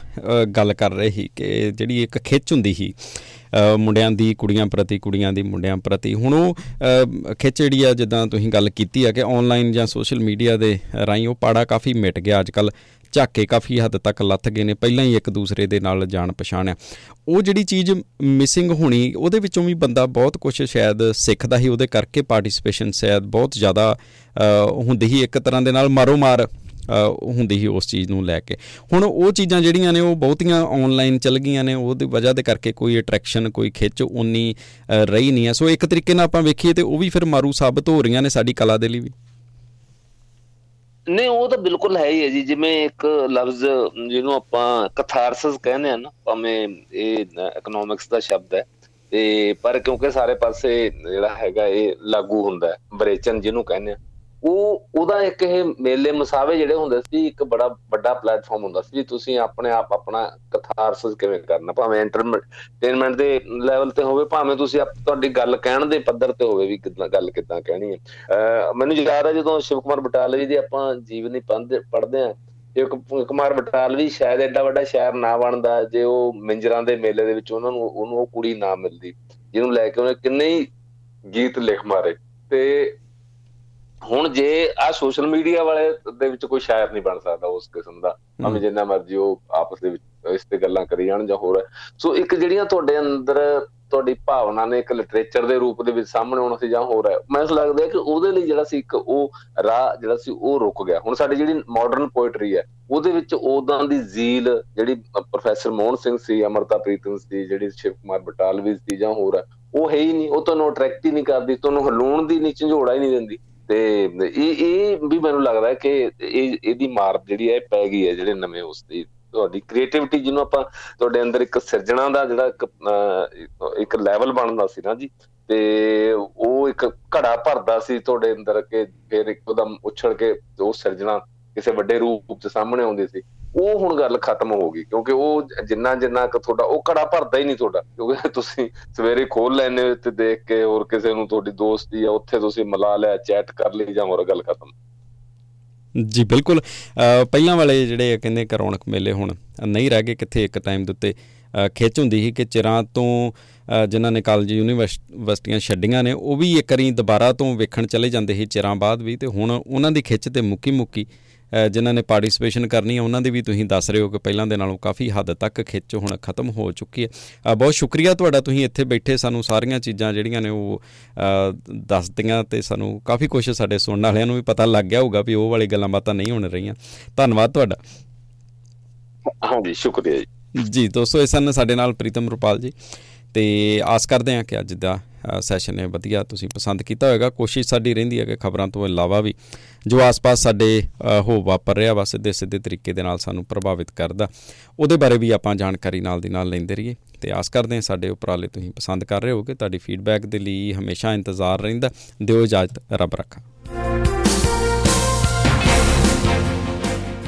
ਗੱਲ ਕਰ ਰਹੇ ਸੀ ਕਿ ਜਿਹੜੀ ਇੱਕ ਖਿੱਚ ਹੁੰਦੀ ਸੀ ਮੁੰਡਿਆਂ ਦੀ, ਕੁੜੀਆਂ ਪ੍ਰਤੀ, ਕੁੜੀਆਂ ਦੀ, ਮੁੰਡਿਆਂ ਪ੍ਰਤੀ, ਹੁਣ ਉਹ ਖਿੱਚ ਜਿਹੜੀ ਆ, ਜਿੱਦਾਂ ਤੁਸੀਂ ਗੱਲ ਕੀਤੀ ਆ ਕਿ ਆਨਲਾਈਨ ਜਾਂ ਸੋਸ਼ਲ ਮੀਡੀਆ ਦੇ ਰਾਹੀਂ ਉਹ ਪਾੜਾ ਕਾਫੀ ਮਿਟ ਗਿਆ। ਅੱਜ ਕੱਲ ਝਾਕੇ ਕਾਫੀ ਹੱਦ ਤੱਕ ਲੱਥ ਗਏ ਨੇ, ਪਹਿਲਾਂ ਹੀ ਇੱਕ ਦੂਸਰੇ ਦੇ ਨਾਲ ਜਾਣ ਪਛਾਣ ਆ। ਉਹ ਜਿਹੜੀ ਚੀਜ਼ ਮਿਸਿੰਗ ਹੋਣੀ, ਉਹਦੇ ਵਿੱਚੋਂ ਵੀ ਬੰਦਾ ਬਹੁਤ ਕੁਝ ਸ਼ਾਇਦ ਸਿੱਖਦਾ ਹੀ ਉਹਦੇ ਕਰਕੇ ਪਾਰਟਿਸਿਪੇਸ਼ਨ ਸ਼ਾਇਦ ਬਹੁਤ ਜ਼ਿਆਦਾ ਹੁੰਦੀ ਹੀ ਇੱਕ ਤਰ੍ਹਾਂ ਦੇ ਨਾਲ ਮਾਰੋ ਮਾਰ ਹੁੰਦੀ ਸੀ ਉਸ ਚੀਜ਼ ਨੂੰ ਲੈ ਕੇ। ਹੁਣ ਉਹ ਚੀਜ਼ਾਂ ਜਿਹੜੀਆਂ ਨੇ ਉਹ ਬਹੁਤੀਆਂ ਆਨਲਾਈਨ ਚੱਲ ਗਈਆਂ ਨੇ, ਉਹਦੀ ਵਜ੍ਹਾ ਦੇ ਕਰਕੇ ਕੋਈ ਅਟਰੈਕਸ਼ਨ ਕੋਈ ਖਿੱਚ ਉਨੀ ਰਹੀ ਨਹੀਂ ਹੈ। ਸੋ ਇੱਕ ਤਰੀਕੇ ਨਾਲ ਆਪਾਂ ਵੇਖੀਏ ਤੇ ਉਹ ਵੀ ਫਿਰ ਮਾਰੂ ਸਾਬਤ ਹੋ ਰਹੀਆਂ ਨੇ ਸਾਡੀ ਕਲਾ ਦੇ ਲਈ ਵੀ। ਨਹੀਂ, ਉਹ ਤਾਂ ਬਿਲਕੁਲ ਹੈ ਹੀ ਹੈ ਜੀ। ਜਿਵੇਂ ਇੱਕ ਲਫ਼ਜ਼ ਜਿਹਨੂੰ ਆਪਾਂ ਕਥਾਰਸਿਸ ਕਹਿੰਦੇ ਆ ਨਾ, ਭਾਵੇਂ ਇਹ ਇਕਨੋਮਿਕਸ ਦਾ ਸ਼ਬਦ ਹੈ। ਤੇ ਪਰ ਕਿਉਂਕਿ ਸਾਰੇ ਪਾਸੇ ਜਿਹੜਾ ਹੈਗਾ ਇਹ ਲਾਗੂ ਹੁੰਦਾ ਹੈ, ਬਰੇਚਨ ਜਿਹਨੂੰ ਕਹਿੰਦੇ ਆ। ਉਹ, ਉਹਦਾ ਇੱਕ ਇਹ ਮੇਲੇ ਮਸਾਵੇ ਜਿਹੜੇ ਹੁੰਦੇ ਸੀ, ਇੱਕ ਬੜਾ ਵੱਡਾ ਪਲੇਟਫਾਰਮ ਹੁੰਦਾ ਸੀ, ਤੁਸੀਂ ਆਪਣੇ ਆਪ ਆਪਣਾ ਕਥਾਰਸਿਸ ਕਿਵੇਂ ਕਰਨਾ, ਭਾਵੇਂ ਐਂਟਰਟੇਨਮੈਂਟ ਦੇ ਲੈਵਲ ਤੇ ਹੋਵੇ, ਭਾਵੇਂ ਤੁਸੀਂ ਤੁਹਾਡੀ ਗੱਲ ਕਹਿਣ ਦੇ ਪੱਧਰ ਤੇ ਹੋਵੇ ਵੀ ਕਿਦਾਂ, ਗੱਲ ਕਿਦਾਂ ਕਹਿਣੀ ਹੈ। ਮੈਨੂੰ ਯਾਦ ਹੈ ਜਦੋਂ ਸ਼ਿਵ ਕੁਮਾਰ ਬਟਾਲਵੀ ਦੀ ਆਪਾਂ ਜੀਵਨੀ ਪੜ੍ਹਦੇ ਆ ਇੱਕ ਕੁਮਾਰ ਬਟਾਲਵੀ ਸ਼ਾਇਦ ਐਡਾ ਵੱਡਾ ਸ਼ਾਇਰ ਨਾ ਬਣਦਾ, ਜੇ ਉਹ ਮਿੰਜਰਾਂ ਦੇ ਮੇਲੇ ਦੇ ਵਿੱਚ ਉਹਨਾਂ ਨੂੰ, ਉਹਨੂੰ ਉਹ ਕੁੜੀ ਨਾ ਮਿਲਦੀ, ਜਿਹਨੂੰ ਲੈ ਕੇ ਉਹਨੇ ਕਿੰਨੇ ਹੀ ਗੀਤ ਲਿਖ ਮਾਰੇ। ਤੇ ਹੁਣ ਜੇ ਆ ਸੋਸ਼ਲ ਮੀਡੀਆ ਵਾਲੇ ਦੇ ਵਿੱਚ ਕੋਈ ਸ਼ਾਇਰ ਨਹੀਂ ਬਣ ਸਕਦਾ ਉਸ ਕਿਸਮ ਦਾ ਭਾਵੇਂ ਜਿੰਨਾ ਮਰਜ਼ੀ ਉਹ ਆਪਸ ਦੇ ਵਿੱਚ ਇਸ ਤੇ ਗੱਲਾਂ ਕਰੀ ਜਾਣ ਜਾਂ ਹੋਰ। ਸੋ ਇੱਕ ਜਿਹੜੀਆਂ ਤੁਹਾਡੇ ਅੰਦਰ ਤੁਹਾਡੀ ਭਾਵਨਾ ਨੇ ਇੱਕ ਲਿਟਰੇਚਰ ਦੇ ਰੂਪ ਦੇ ਵਿੱਚ ਸਾਹਮਣੇ ਆਉਣਾ ਸੀ ਜਾਂ ਹੋਰ ਹੈ ਮੈਨੂੰ ਲੱਗਦਾ ਕਿ ਉਹਦੇ ਲਈ ਜਿਹੜਾ ਸੀ ਇੱਕ ਉਹ ਰਾਹ ਜਿਹੜਾ ਸੀ ਉਹ ਰੁਕ ਗਿਆ। ਹੁਣ ਸਾਡੀ ਜਿਹੜੀ ਮਾਡਰਨ ਪੋਇਟਰੀ ਹੈ ਉਹਦੇ ਵਿੱਚ ਉਦਾਂ ਦੀ ਜ਼ੀਲ ਜਿਹੜੀ ਪ੍ਰੋਫੈਸਰ ਮੋਹਨ ਸਿੰਘ ਸੀ ਅਮਰਤਾ ਪ੍ਰੀਤਮ ਸੀ ਜਿਹੜੀ ਸ਼ਿਵ ਕੁਮਾਰ ਬਟਾਲਵੀ ਸੀ ਜਾਂ ਹੋਰ ਹੈ ਉਹ ਹੈ ਹੀ ਨਹੀਂ ਉਹ ਤੁਹਾਨੂੰ ਅਟਰੈਕਟ ਹੀ ਨਹੀਂ ਕਰਦੀ ਤੁਹਾਨੂੰ ਹਲੂਣ ਦੀ ਨਹੀਂ ਝੰਜੋੜਾ ਹੀ ਨਹੀਂ ਦਿੰਦੀ। ਤੇ ਇਹ ਇਹ ਵੀ ਮੈਨੂੰ ਲੱਗਦਾ ਕਿ ਇਹ, ਇਹਦੀ ਮਾਰ ਜਿਹੜੀ ਹੈ ਪੈ ਗਈ ਹੈ ਜਿਹੜੇ ਨਵੇਂ ਉਸ ਦੀ, ਤੁਹਾਡੀ ਕ੍ਰੀਏਟੀਵਿਟੀ ਜਿਹਨੂੰ ਆਪਾਂ ਤੁਹਾਡੇ ਅੰਦਰ ਇੱਕ ਸਿਰਜਣਾ ਦਾ ਜਿਹੜਾ ਇੱਕ ਇੱਕ ਲੈਵਲ ਬਣਦਾ ਸੀ ਨਾ ਜੀ, ਤੇ ਉਹ ਇੱਕ ਘੜਾ ਭਰਦਾ ਸੀ ਤੁਹਾਡੇ ਅੰਦਰ ਕਿ ਫਿਰ ਇੱਕਦਮ ਉਛੜ ਕੇ ਉਹ ਸਿਰਜਣਾ ਕਿਸੇ ਵੱਡੇ ਰੂਪ 'ਚ ਸਾਹਮਣੇ ਆਉਂਦੀ ਸੀ, ਉਹ ਹੁਣ ਗੱਲ ਖਤਮ ਹੋ ਗਈ, ਕਿਉਂਕਿ ਉਹ ਜਿੰਨਾ ਜਿੰਨਾ ਕਿ ਤੁਹਾਡਾ, ਉਹ ਘੜਾ ਭਰਦਾ ਹੀ ਨਹੀਂ ਤੁਹਾਡਾ, ਕਿਉਂਕਿ ਤੁਸੀਂ ਸਵੇਰੇ ਖੋਲ ਲੈਨੇ ਤੇ ਦੇਖ ਕੇ ਹੋਰ ਕਿਸੇ ਨੂੰ ਤੁਹਾਡੀ ਦੋਸਤੀ ਆ ਉੱਥੇ ਤੁਸੀਂ ਮਿਲਾ ਲਿਆ, ਚੈਟ ਕਰ ਲਈ ਜਾਂ ਹੋਰ ਗੱਲ ਖਤਮ। ਜੀ, ਬਿਲਕੁਲ। ਪਹਿਲਾਂ ਵਾਲੇ ਜਿਹੜੇ ਕਹਿੰਦੇ ਕਰੌਣਕ ਮੇਲੇ ਹੁਣ ਨਹੀਂ ਰਹਿ ਗਏ ਕਿੱਥੇ ਇੱਕ ਟਾਈਮ ਦੇ ਉੱਤੇ ਖਿੱਚ ਹੁੰਦੀ ਸੀ ਕਿ ਚਿਰਾਂ ਤੋਂ ਜਿਨ੍ਹਾਂ ਨੇ ਕਾਲਜ ਯੂਨੀਵਰਸਿਟੀਆਂ ਛੱਡੀਆਂ ਨੇ, ਉਹ ਵੀ ਇੱਕ ਵਾਰੀ ਦੁਬਾਰਾ ਤੋਂ ਵੇਖਣ ਚਲੇ ਜਾਂਦੇ ਸੀ, ਚਿਰਾਂ ਬਾਅਦ ਵੀ, ਤੇ ਹੁਣ ਉਹਨਾਂ ਦੀ ਖਿੱਚ ਤੇ ਮੁੱਕੀ ਮੁੱਕੀ ਜਿਨ੍ਹਾਂ ਨੇ ਪਾਰਟਿਸਿਪੇਸ਼ਨ ਕਰਨੀ ਹੈ ਉਹਨਾਂ ਦੀ ਵੀ ਤੁਸੀਂ ਦੱਸ ਰਹੇ ਹੋ ਕਿ ਪਹਿਲਾਂ ਦੇ ਨਾਲੋਂ ਕਾਫੀ ਹੱਦ ਤੱਕ ਖਿੱਚ ਹੁਣ ਖਤਮ ਹੋ ਚੁੱਕੀ ਹੈ। ਬਹੁਤ ਸ਼ੁਕਰੀਆ ਤੁਹਾਡਾ ਤੁਸੀਂ ਇੱਥੇ ਬੈਠੇ ਸਾਨੂੰ ਸਾਰੀਆਂ ਚੀਜ਼ਾਂ ਜਿਹੜੀਆਂ ਨੇ ਉਹ ਦੱਸਦੀਆਂ ਤੇ ਸਾਨੂੰ ਕਾਫੀ ਕੁਝ ਸਾਡੇ ਸੁਣਨ ਵਾਲਿਆਂ ਨੂੰ ਵੀ ਪਤਾ ਲੱਗ ਗਿਆ ਹੋਊਗਾ ਵੀ ਉਹ ਵਾਲੀ ਗੱਲਾਂ ਬਾਤਾਂ ਨਹੀਂ ਹੋਣ ਰਹੀਆਂ। ਧੰਨਵਾਦ ਤੁਹਾਡਾ। ਹਾਂਜੀ ਸ਼ੁਕਰੀਆ ਜੀ। ਦੋਸਤੋ ਇਸ ਸਨ ਸਾਡੇ ਨਾਲ ਪ੍ਰੀਤਮ ਰੁਪਾਲ ਜੀ ਤੇ ਆਸ ਕਰਦੇ ਹਾਂ ਕਿ ਅੱਜ ਦਾ ਸੈਸ਼ਨ ਨੇ ਵਧੀਆ ਤੁਸੀਂ ਪਸੰਦ ਕੀਤਾ ਹੋਵੇਗਾ ਕੋਸ਼ਿਸ਼ ਸਾਡੀ ਰਹਿੰਦੀ ਹੈ ਕਿ ਖਬਰਾਂ ਤੋਂ ਇਲਾਵਾ ਵੀ ਜੋ ਆਸ-ਪਾਸ ਸਾਡੇ ਹੋ ਵਾਪਰ ਰਿਹਾ ਵਾ ਸਿੱਧੇ ਸਿੱਧੇ ਤਰੀਕੇ ਦੇ ਨਾਲ ਸਾਨੂੰ ਪ੍ਰਭਾਵਿਤ ਕਰਦਾ। ਉਹਦੇ ਬਾਰੇ ਵੀ ਆਪਾਂ ਜਾਣਕਾਰੀ ਨਾਲ ਦੀ ਨਾਲ ਲੈਂਦੇ ਰਹੀਏ। ਤੇ ਆਸ ਕਰਦੇ ਹਾਂ ਸਾਡੇ ਉਪਰਾਲੇ ਤੁਸੀਂ ਪਸੰਦ ਕਰ ਰਹੇ ਹੋਗੇ। ਤੁਹਾਡੀ ਫੀਡਬੈਕ ਦੇ ਲਈ ਹਮੇਸ਼ਾ ਇੰਤਜ਼ਾਰ ਰਹਿੰਦਾ। ਦਿਓ ਇਜਾਜ਼ਤ, ਰੱਬ ਰੱਖਾ।